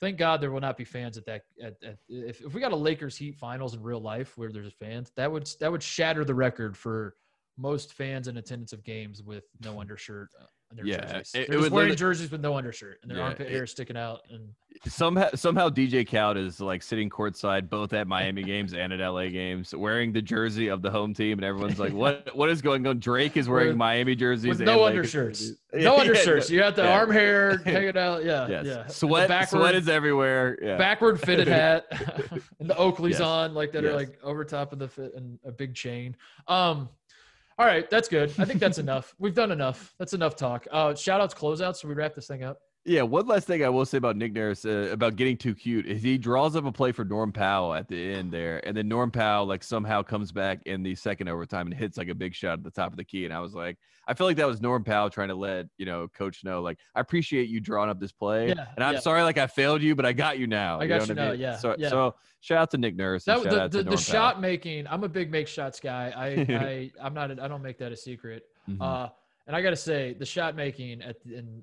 thank God there will not be fans at that. At, at, if, if we got a Lakers Heat finals in real life where there's a fans, that would that would shatter the record for most fans in attendance of games with no undershirt on their yeah, jerseys. It, They're it just wearing jerseys with no undershirt and their yeah, armpit it, hair sticking out. And somehow somehow DJ Khaled is like sitting courtside both at Miami games and at LA games, wearing the jersey of the home team, and everyone's like, "What what is going on?" Drake is wearing with, Miami jerseys with no undershirts. <laughs> No undershirts. You got the arm hair <laughs> hanging out. Yeah, yes. yeah. Sweat, backward, sweat is everywhere. Yeah. Backward fitted <laughs> hat, and the Oakley's yes. on like that yes. are like over top of the fit and a big chain. Um, all right, that's good. I think that's enough. We've done enough. That's enough talk. Uh, shout outs, closeouts. So we wrap this thing up. Yeah, one last thing I will say about Nick Nurse uh, about getting too cute is he draws up a play for Norm Powell at the end there, and then Norm Powell like somehow comes back in the second overtime and hits like a big shot at the top of the key, and I was like, I feel like that was Norm Powell trying to let you know Coach know like I appreciate you drawing up this play, yeah, and I'm yeah. sorry like I failed you, but I got you now. I got you, you now, I mean? yeah. So yeah. so shout out to Nick Nurse. That, the the, the shot making. I'm a big make shots guy. I <laughs> I I'm not. I don't make that a secret. Mm-hmm. Uh, and I got to say, the shot making at in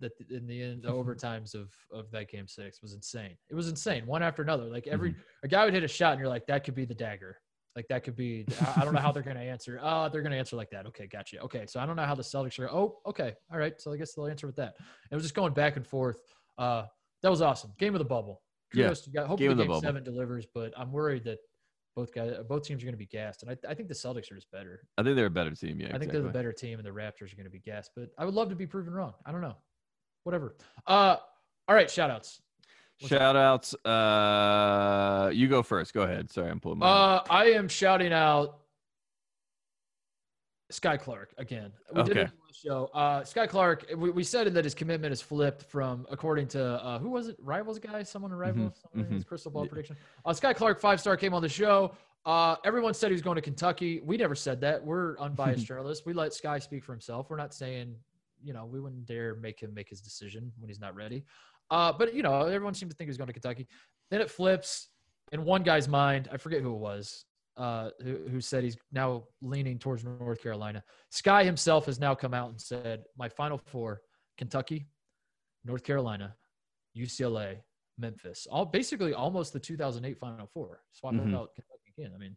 that in the end the overtimes of of that game six was insane. It was insane, one after another. Like every mm-hmm. a guy would hit a shot, and you're like, that could be the dagger. Like that could be. I, I don't know how they're going to answer. <laughs> Oh, they're going to answer like that. Okay, gotcha. Okay, so I don't know how the Celtics are. Oh, okay, all right. So I guess they'll answer with that. It was just going back and forth. Uh, that was awesome. Game of the bubble. Kudos yeah, hopefully game, game seven delivers, but I'm worried that both guys, both teams are going to be gassed, and I, I think the Celtics are just better. I think they're a better team. Yeah, I think exactly. they're the better team, and the Raptors are going to be gassed. But I would love to be proven wrong. I don't know whatever. Uh, all right, shout outs. shout outs. Uh, you go first. Go ahead. Sorry, I'm pulling. My uh, I am shouting out Skyy Clark again. We okay. did it show. Uh, Skyy Clark. We, we said that his commitment is flipped from according to uh, who was it? Rivals guy? Someone in Rivals? Mm-hmm. mm-hmm. crystal ball yeah. prediction. Uh, Skyy Clark, five star, came on the show. Uh, everyone said he was going to Kentucky. We never said that. We're unbiased <laughs> journalists. We let Sky speak for himself. We're not saying you know, we wouldn't dare make him make his decision when he's not ready. Uh, but you know, everyone seemed to think he was going to Kentucky. Then it flips in one guy's mind. I forget who it was. Uh, who, who said he's now leaning towards North Carolina. Sky himself has now come out and said, "My final four: Kentucky, North Carolina, UCLA, Memphis. All basically almost the 2008 Final Four. Swapping mm-hmm. out Kentucky again. I mean,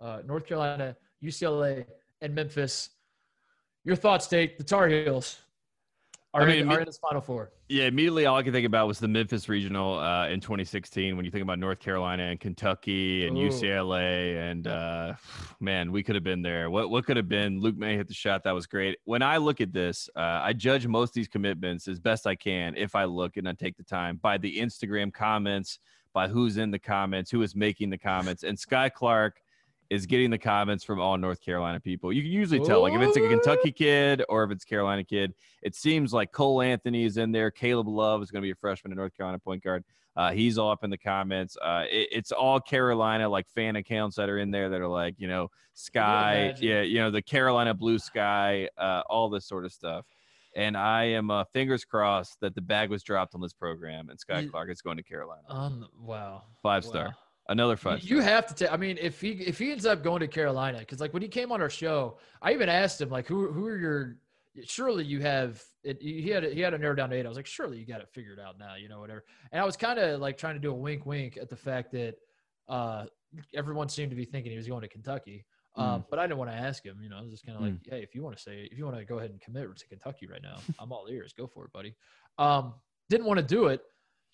uh, North Carolina, UCLA, and Memphis. Your thoughts, Tate? The Tar Heels are, I mean, in, are in his Final Four. Yeah, immediately all I could think about was the Memphis Regional uh, in 2016. When you think about North Carolina and Kentucky and Ooh. UCLA, and uh, <sighs> man, we could have been there. What what could have been? Luke Maye hit the shot that was great. When I look at this, uh, I judge most of these commitments as best I can if I look and I take the time by the Instagram comments, by who's in the comments, who is making the comments, and Skyy Clark is getting the comments from all North Carolina people. You can usually tell, like if it's a Kentucky kid or if it's Carolina kid. It seems like Cole Anthony is in there. Caleb Love is going to be a freshman in North Carolina point guard. Uh, he's all up in the comments. Uh, it, it's all Carolina like fan accounts that are in there that are like, you know, Sky, yeah, you know, the Carolina blue sky, uh, all this sort of stuff. And I am uh, fingers crossed that the bag was dropped on this program and Skyy Clark is going to Carolina. Um, wow, five star. Another five. You have to take. I mean, if he if he ends up going to Carolina, because like when he came on our show, I even asked him like, who who are your? Surely you have. It, he had he had a narrow down to eight. I was like, surely you got it figured out now, you know, whatever. And I was kind of like trying to do a wink wink at the fact that uh, everyone seemed to be thinking he was going to Kentucky. Um, mm. but I didn't want to ask him. You know, I was just kind of like, mm. hey, if you want to say, if you want to go ahead and commit to Kentucky right now, I'm all ears. Go for it, buddy. Um, didn't want to do it.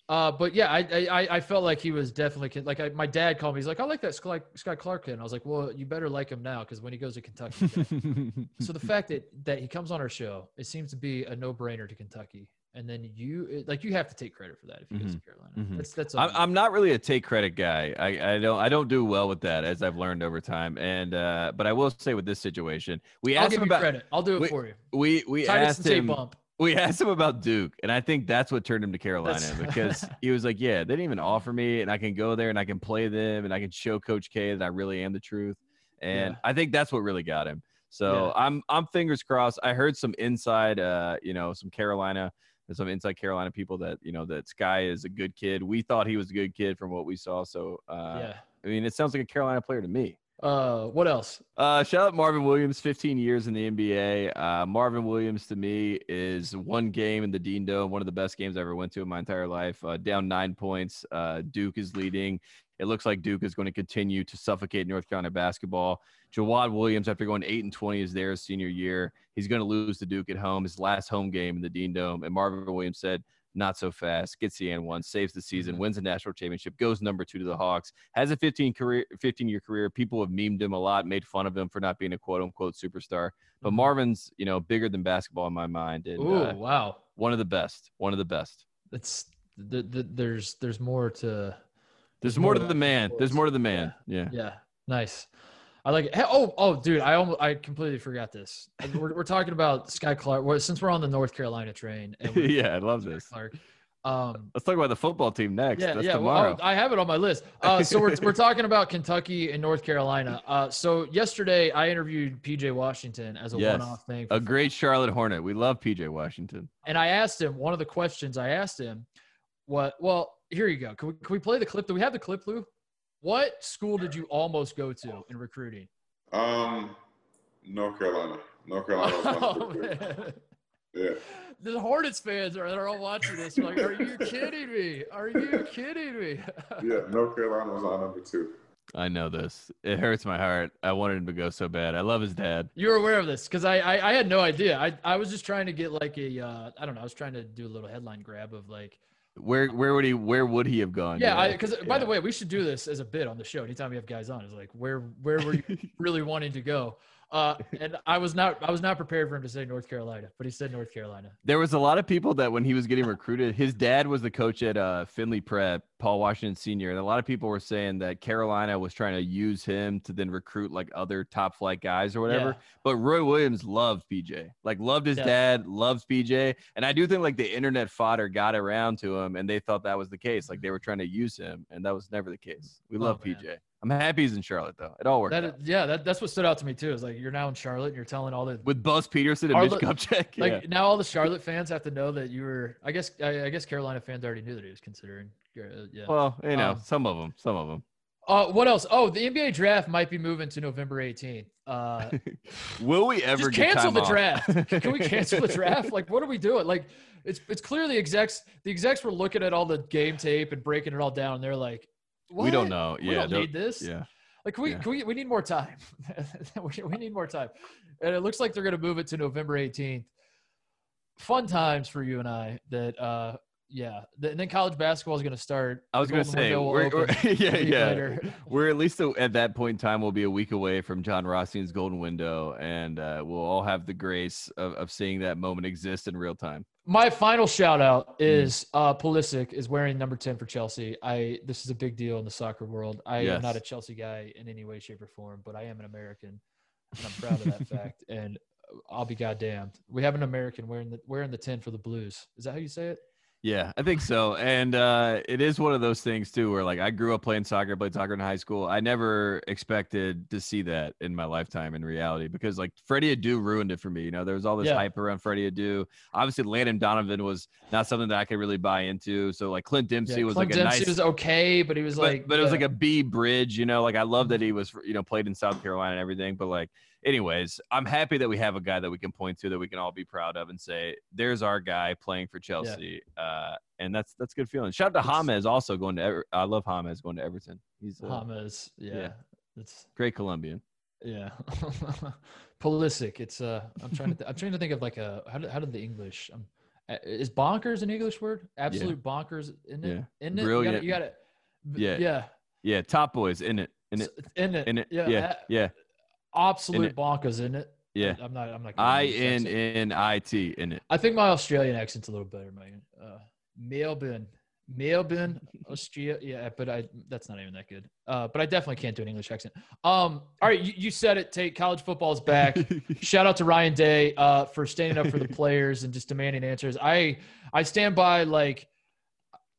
Uh, but yeah, I, I I felt like he was definitely like I, my dad called me. He's like, I like that Skyy Clark kid. I was like, well, you better like him now because when he goes to Kentucky. <laughs> so the fact that that he comes on our show, it seems to be a no brainer to Kentucky. And then you like you have to take credit for that if you mm-hmm. goes to Carolina. Mm-hmm. That's that's. I'm, I'm not really a take credit guy. I, I don't I don't do well with that as I've learned over time. And uh, but I will say with this situation, we asked him about credit. I'll do it we, for you. We we Titus asked him. Bump we asked him about Duke, and I think that's what turned him to Carolina that's... because <laughs> he was like, "Yeah, they didn't even offer me, and I can go there and I can play them, and I can show Coach K that I really am the truth." And yeah. I think that's what really got him. So yeah. I'm I'm fingers crossed. I heard some inside, uh, you know, some Carolina, some inside Carolina people that you know that Sky is a good kid. We thought he was a good kid from what we saw. So uh, yeah, I mean, it sounds like a Carolina player to me. Uh, what else? Uh, shout out Marvin Williams, 15 years in the NBA. Uh, Marvin Williams to me is one game in the Dean Dome, one of the best games I ever went to in my entire life. Uh, down nine points. Uh, Duke is leading. It looks like Duke is going to continue to suffocate North Carolina basketball. Jawad Williams, after going eight and twenty, is there senior year. He's going to lose to Duke at home, his last home game in the Dean Dome. And Marvin Williams said, "Not so fast." Gets the and one, saves the season, mm-hmm. wins the national championship, goes number two to the Hawks. Has a 15 career, 15 year career. People have memed him a lot, made fun of him for not being a quote unquote superstar. But mm-hmm. Marvin's, you know, bigger than basketball in my mind. And, Ooh, uh, wow! One of the best. One of the best. It's the, the, there's there's more to there's, more, more to the man. There's more to the man. Yeah. Yeah. yeah. Nice. I like it. Hey, oh, oh, dude, I almost, I completely forgot this. We're, we're talking about Skyy Clark. Since we're on the North Carolina train. <laughs> yeah, I love this. Clark. Um, Let's talk about the football team next. Yeah, That's yeah. Tomorrow. Well, I have it on my list. Uh, so we're, we're <laughs> talking about Kentucky and North Carolina. Uh, so yesterday I interviewed PJ Washington as a yes, one-off thing. A great Charlotte Hornet. We love PJ Washington. And I asked him one of the questions I asked him. What? Well, here you go. Can we, can we play the clip? Do we have the clip, Lou? What school did you almost go to in recruiting? Um, North Carolina. North Carolina was <laughs> oh, Yeah. The Hornets fans are, are all watching this. Like, are you kidding me? Are you kidding me? <laughs> yeah, North Carolina was on number two. I know this. It hurts my heart. I wanted him to go so bad. I love his dad. You're aware of this because I, I, I had no idea. I I was just trying to get like a uh, I don't know. I was trying to do a little headline grab of like where where would he where would he have gone? Yeah, because yeah. by the way, we should do this as a bit on the show. Anytime we have guys on, is like where where were you <laughs> really wanting to go? Uh, <laughs> and I was not I was not prepared for him to say North Carolina, but he said North Carolina. There was a lot of people that when he was getting recruited, his dad was the coach at uh, Findlay Prep, Paul Washington Sr. And a lot of people were saying that Carolina was trying to use him to then recruit like other top flight guys or whatever. Yeah. But Roy Williams loved PJ, like loved his yeah. dad, loves PJ. And I do think like the internet fodder got around to him and they thought that was the case. Like they were trying to use him. And that was never the case. We oh, love man. PJ. I'm happy he's in Charlotte though. It all worked. That, yeah, that, that's what stood out to me too. Is like you're now in Charlotte and you're telling all the with Buzz Peterson and Mitch Kupchak. <laughs> Like yeah. now all the Charlotte fans have to know that you were. I guess I, I guess Carolina fans already knew that he was considering. Uh, yeah. Well, you know, um, some of them, some of them. Uh, what else? Oh, the NBA draft might be moving to November 18th. Uh, <laughs> Will we ever cancel the off? draft? <laughs> Can we cancel the draft? Like, what are we doing? Like, it's it's clear the execs the execs were looking at all the game tape and breaking it all down. They're like, what? we don't know. Yeah, We don't need this. Yeah. Like, we, yeah. we, we need more time. <laughs> we, we need more time. And it looks like they're going to move it to November 18th. Fun times for you and I that uh, yeah, and then college basketball is going to start. I was going to say, we're, we're <laughs> yeah, yeah. We're at least at that point in time, we'll be a week away from Jon Rothstein's golden window, and uh, we'll all have the grace of, of seeing that moment exist in real time. My final shout out is mm. uh, Pulisic is wearing number ten for Chelsea. I this is a big deal in the soccer world. I yes. am not a Chelsea guy in any way, shape, or form, but I am an American, and I'm proud of that <laughs> fact. And I'll be goddamned. We have an American wearing the wearing the ten for the Blues. Is that how you say it? Yeah, I think so. And uh, it is one of those things too, where like I grew up playing soccer, played soccer in high school. I never expected to see that in my lifetime in reality because like Freddie Adu ruined it for me. You know, there was all this yeah. hype around Freddie Adu. Obviously, Landon Donovan was not something that I could really buy into. So like Clint Dempsey yeah, was Clint like a Dempsey nice, was okay, but he was but, like, but yeah. it was like a B bridge. You know, like I love that he was you know played in South Carolina and everything, but like anyways, I'm happy that we have a guy that we can point to that we can all be proud of and say, "There's our guy playing for Chelsea," yeah. uh, and that's that's good feeling. Shout out to James also going to. Ever- I love James going to Everton. He's uh, James, yeah, yeah, it's great Colombian. Yeah, <laughs> Pulisic. It's uh, I'm trying to th- I'm trying to think of like a how did how did the English um, is bonkers an English word? Absolute yeah. bonkers in it. Yeah. In it, brilliant. You got it. Yeah, yeah, yeah. Top boys in it. In it. In it. In it. Yeah. Yeah. yeah absolute bonkers in it. Yeah, I'm not. I'm not. I N N I T in it. I think my Australian accent's a little better, man. Uh, Melbourne, Melbourne, <laughs> Australia. Yeah, but I that's not even that good. Uh, but I definitely can't do an English accent. Um, all right, you, you said it. Take college football's back. <laughs> Shout out to Ryan Day uh, for standing up for the <laughs> players and just demanding answers. I I stand by like.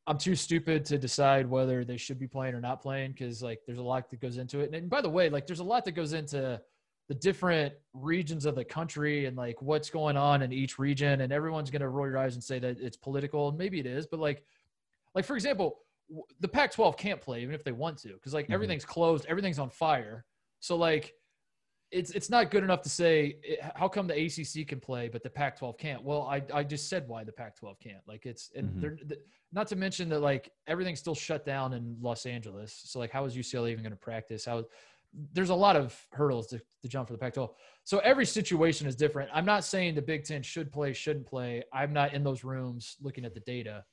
I'm too stupid to decide whether they should be playing or not playing because like there's a lot that goes into it. And by the way, like there's a lot that goes into the different regions of the country and like what's going on in each region. And everyone's gonna roll your eyes and say that it's political, and maybe it is, but like, like for example, the Pac-12 can't play even if they want to because like mm-hmm. everything's closed, everything's on fire. So like it's it's not good enough to say it, how come the ACC can play but the Pac-12 can't. Well, I I just said why the Pac-12 can't. Like it's and mm-hmm. they're not to mention that like everything's still shut down in Los Angeles. So like how is UCLA even going to practice? How there's a lot of hurdles to, to jump for the Pac-12. So every situation is different. I'm not saying the Big Ten should play, shouldn't play. I'm not in those rooms looking at the data.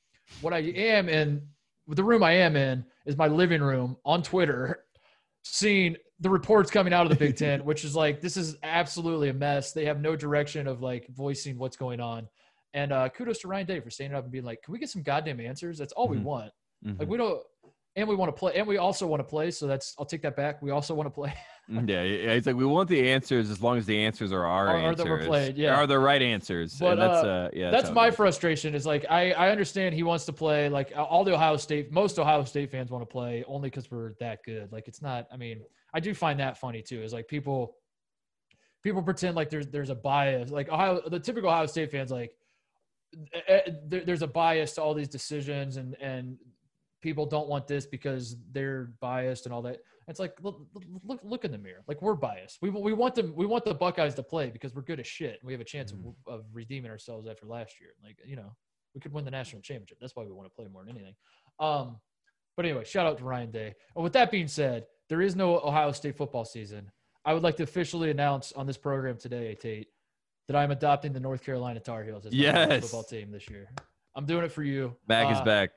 What I am in, the room I am in, is my living room on Twitter, <laughs> seeing the reports coming out of the Big Ten, which is like this is absolutely a mess. They have no direction of like voicing what's going on. And uh, kudos to Ryan Day for standing up and being like, "Can we get some goddamn answers? That's all mm-hmm. we want. Mm-hmm. Like we don't, and we want to play, and we also want to play. So that's I'll take that back. We also want to play. <laughs> Yeah, yeah, it's like we want the answers as long as the answers are our are, answers. Are played, yeah. Are the right answers. But that's, uh, uh, yeah, that's, that's my frustration. Is like I I understand he wants to play. Like all the Ohio State, most Ohio State fans want to play only because we're that good. Like it's not. I mean, I do find that funny too. Is like people people pretend like there's there's a bias. Like Ohio, the typical Ohio State fans like. Eh, eh, there's a bias to all these decisions and and people don't want this because they're biased and all that. It's like look, look, look in the mirror. Like we're biased. We we want them. We want the Buckeyes to play because we're good as shit. We have a chance mm-hmm. of, of redeeming ourselves after last year. Like you know, we could win the national championship. That's why we want to play more than anything. Um, but anyway, shout out to Ryan Day. And with that being said, there is no Ohio State football season. I would like to officially announce on this program today, Tate, that I'm adopting the North Carolina Tar Heels as my yes. football team this year. I'm doing it for you. Back uh, is back.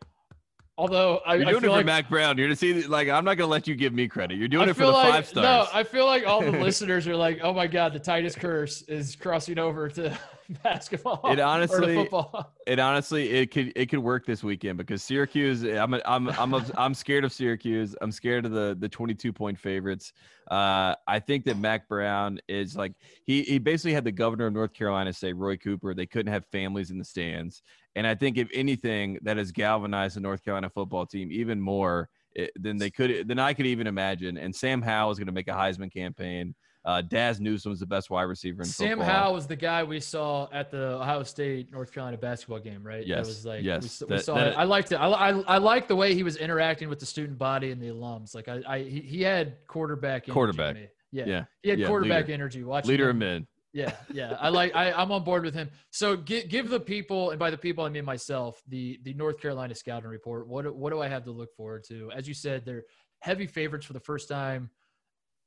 Although I, you're doing I it for like, Mack Brown, you're to see like I'm not gonna let you give me credit. You're doing I it for the like, five stars. No, I feel like all the <laughs> listeners are like, "Oh my god, the Titus curse is crossing over to <laughs> basketball." It honestly, football. it honestly, it could it could work this weekend because Syracuse. I'm a, I'm I'm a, I'm scared of Syracuse. I'm scared of the the 22 point favorites. Uh, I think that Mack Brown is like he he basically had the governor of North Carolina say Roy Cooper they couldn't have families in the stands, and I think if anything, that has galvanized the North Carolina football team even more eh, than they could than I could even imagine. And Sam Howell is going to make a Heisman campaign. Uh, Newsome is the best wide receiver in Sam football. Howell was the guy we saw at the Ohio State North Carolina basketball game, right? Yes. That was like yes. We, we saw that, it. I liked it. I, I, I like the way he was interacting with the student body and the alums. Like I, I he, he had quarterback quarterback. Yeah. yeah. He had yeah, quarterback leader. energy. Watching leader him. of men. Yeah, yeah. I like. I, I'm on board with him. So give give the people, and by the people I mean myself, the the North Carolina scouting report. What what do I have to look forward to? As you said, they're heavy favorites for the first time,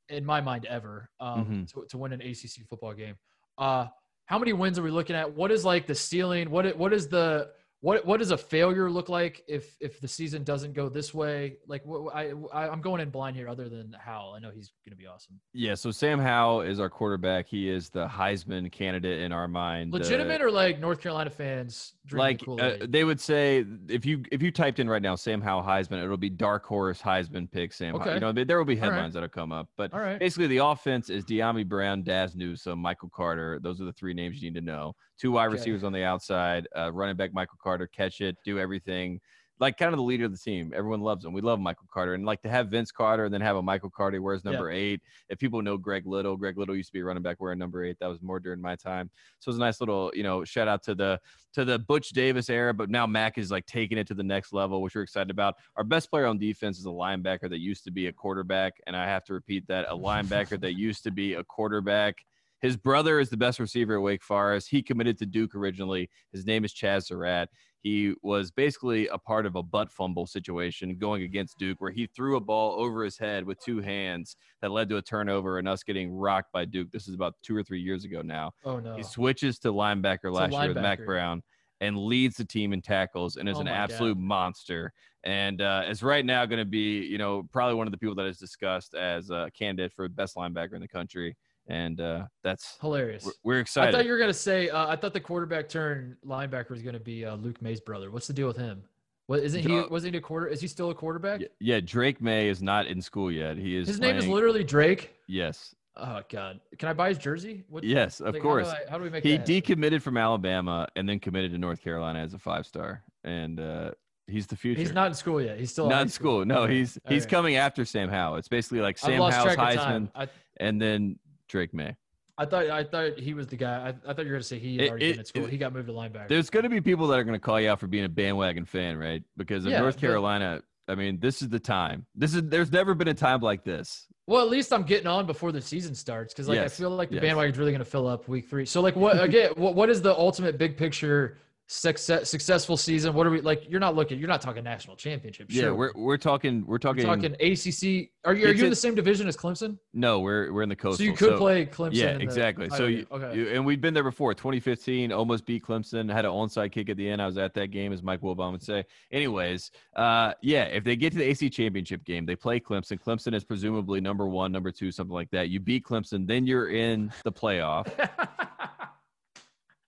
in my mind, ever um, mm-hmm. to, to win an ACC football game. Uh, how many wins are we looking at? What is like the ceiling? What what is the what what does a failure look like if if the season doesn't go this way? Like I, I am going in blind here. Other than Howell, I know he's going to be awesome. Yeah. So Sam Howell is our quarterback. He is the Heisman candidate in our mind. Legitimate uh, or like North Carolina fans? Like uh, they would say if you if you typed in right now Sam Howell Heisman, it'll be dark horse Heisman pick Sam. Okay. You know there will be headlines right. that'll come up, but basically the offense is Dyami Brown, Dazz Newsome, Michael Carter. Those are the three names you need to know two wide receivers on the outside, uh, running back Michael Carter, catch it, do everything. Like kind of the leader of the team. Everyone loves him. We love Michael Carter. And like to have Vince Carter and then have a Michael Carter wears number yeah. eight. If people know Greg Little, Greg Little used to be a running back wearing number eight. That was more during my time. So it was a nice little, you know, shout out to the to the Butch Davis era, but now Mack is like taking it to the next level, which we're excited about. Our best player on defense is a linebacker that used to be a quarterback, and I have to repeat that a linebacker that used to be a quarterback. His brother is the best receiver at Wake Forest. He committed to Duke originally. His name is Chazz Surratt. He was basically a part of a butt fumble situation going against Duke, where he threw a ball over his head with two hands that led to a turnover and us getting rocked by Duke. This is about two or three years ago now. Oh no! He switches to linebacker last linebacker. year with Mack Brown and leads the team in tackles and is oh an absolute God. monster. And uh, is right now going to be, you know, probably one of the people that is discussed as a candidate for best linebacker in the country and uh, that's hilarious. We're, we're, excited. I thought you were gonna say. Uh, I thought the quarterback turn linebacker was gonna be uh, Luke Maye's brother. What's the deal with him? What isn't he? Wasn't he a quarter? Is he still a quarterback? Yeah, Drake Maye is not in school yet. He is. His playing, name is literally Drake. Yes. Oh God! Can I buy his jersey? What, yes, of like, course. How do, I, how do, we make? He decommitted from Alabama and then committed to North Carolina as a five star, and uh, he's the future. He's not in school yet. He's still not in school. school. No, he's he's right. coming after Sam Howell. It's basically like Sam Howell's Heisman, I, and then Drake Maye. I thought I thought he was the guy. I, I thought you were going to say he had already it, been at school. It, he got moved to linebacker. There's going to be people that are going to call you out for being a bandwagon fan, right? Because of yeah, North Carolina, I mean, this is the time. This is there's never been a time like this Well, at least I'm getting on before the season starts because like Yes, I feel like the yes. bandwagon's really going to fill up week three. So like what again? <laughs> what what is the ultimate big picture success successful season? What are we like? You're not looking. You're not talking national championship. Yeah, sure. we're we're talking we're We're talking, talking ACC. Are you are you in the same division as Clemson? no, we're we're in the coastal. so you could play Clemson. Yeah, in the exactly. So you, okay. you- and we've been there before. 2015, almost beat Clemson. Had an onside kick at the end. I was at that game, as Mike Wilbon would say. Anyways, uh, yeah, if they get to the AC championship game, they play Clemson. Clemson is presumably number one, number two, something like that. You beat Clemson, then you're in the playoff. <laughs>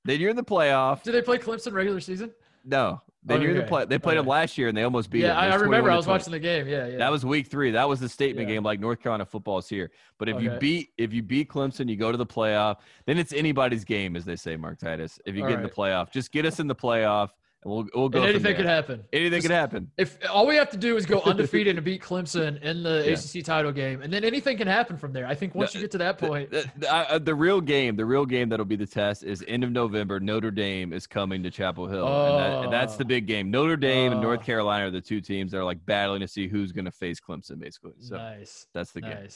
then you're in the playoff. Do they play Clemson regular season? No, then you're in the play. They played them okay. last year and they almost beat yeah, them. I, I remember. I was watching the game. Yeah, yeah. That was week three. That was the statement Yeah. game. Like North Carolina football is here. But if you beat if you beat Clemson, you go to the playoff. Then it's anybody's game, as they say, Mark Titus. If you All get in the playoff, just get us in the playoff, and we'll we'll go. and anything could happen. Anything Just- could happen. If all we have to do is go <laughs> undefeated and beat Clemson in the Yeah. ACC title game, and then anything can happen from there. I think once you get to that point, The, the- uh, the real game, the real game that'll be the test is end of November. Notre Dame is coming to Chapel Hill, and, that, and that's the big game. Notre Dame and North Oh. Carolina are the two teams that are like battling to see who's going to face Clemson, basically. So nice, that's the game.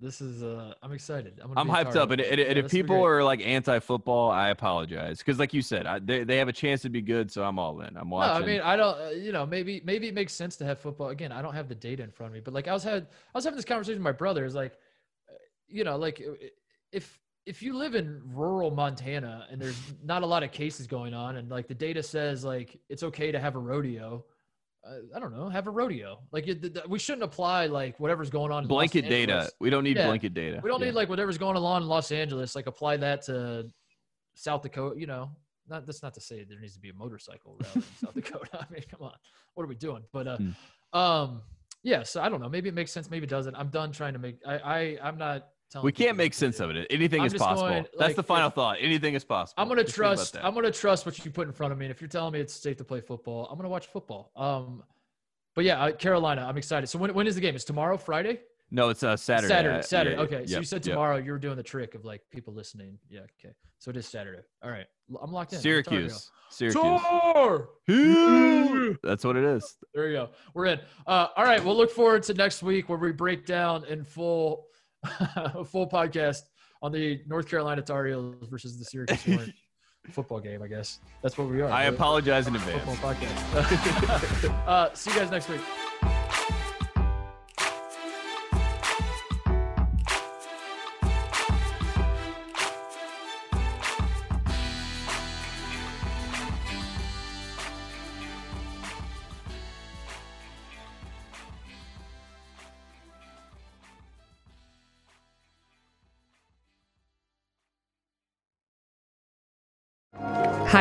This is uh, I'm excited. I'm, I'm hyped up, and, and, and Yeah, if this will be people are like anti-football, I apologize because, like you said, I, they they have a chance to be good, so I'm all in. I'm watching No. I mean I don't. Uh, you know, maybe maybe it makes sense to have football. Again, I don't have the data in front of me, but like I was had I was having this conversation with my brother. Is like, uh, you know, like uh, if if you live in rural Montana and there's not a lot of cases going on, and like the data says like it's okay to have a rodeo. Uh, I don't know, have a rodeo. Like it, th- th- we shouldn't apply like whatever's going on. blanket data. We don't need Yeah. blanket data. We don't Yeah. need like whatever's going on in Los Angeles. Like apply that to South Dakota. You know, not that's not to say there needs to be a motorcycle route in <laughs> South Dakota. I mean, come on, what are we doing? But uh, Hmm. um, yeah. So I don't know. Maybe it makes sense. Maybe it doesn't. I'm done trying to make. I, I I'm not. Telling we can't make sense of it. Anything I'm is possible. going, That's like, the final if- thought. Anything is possible. I'm gonna Just trust. I'm gonna trust what you put in front of me. And if you're telling me it's safe to play football, I'm gonna watch football. Um, but yeah, uh, Carolina. I'm excited. So when when is the game? It's tomorrow, Friday. No, it's uh, Saturday. Saturday. Saturday. yeah, okay. So you said yep. tomorrow you were doing the trick of like people listening. Yeah. Okay. So it is Saturday. All right. I'm locked in. Syracuse. Syracuse. That's what it is. There you go. We're in. Uh, all right. We'll look forward to next week where we break down in full, <laughs> a full podcast on the North Carolina Tar Heels versus the Syracuse <laughs> football game. I guess that's what we are. I right? apologize in advance. Football podcast. <laughs> uh, see you guys next week.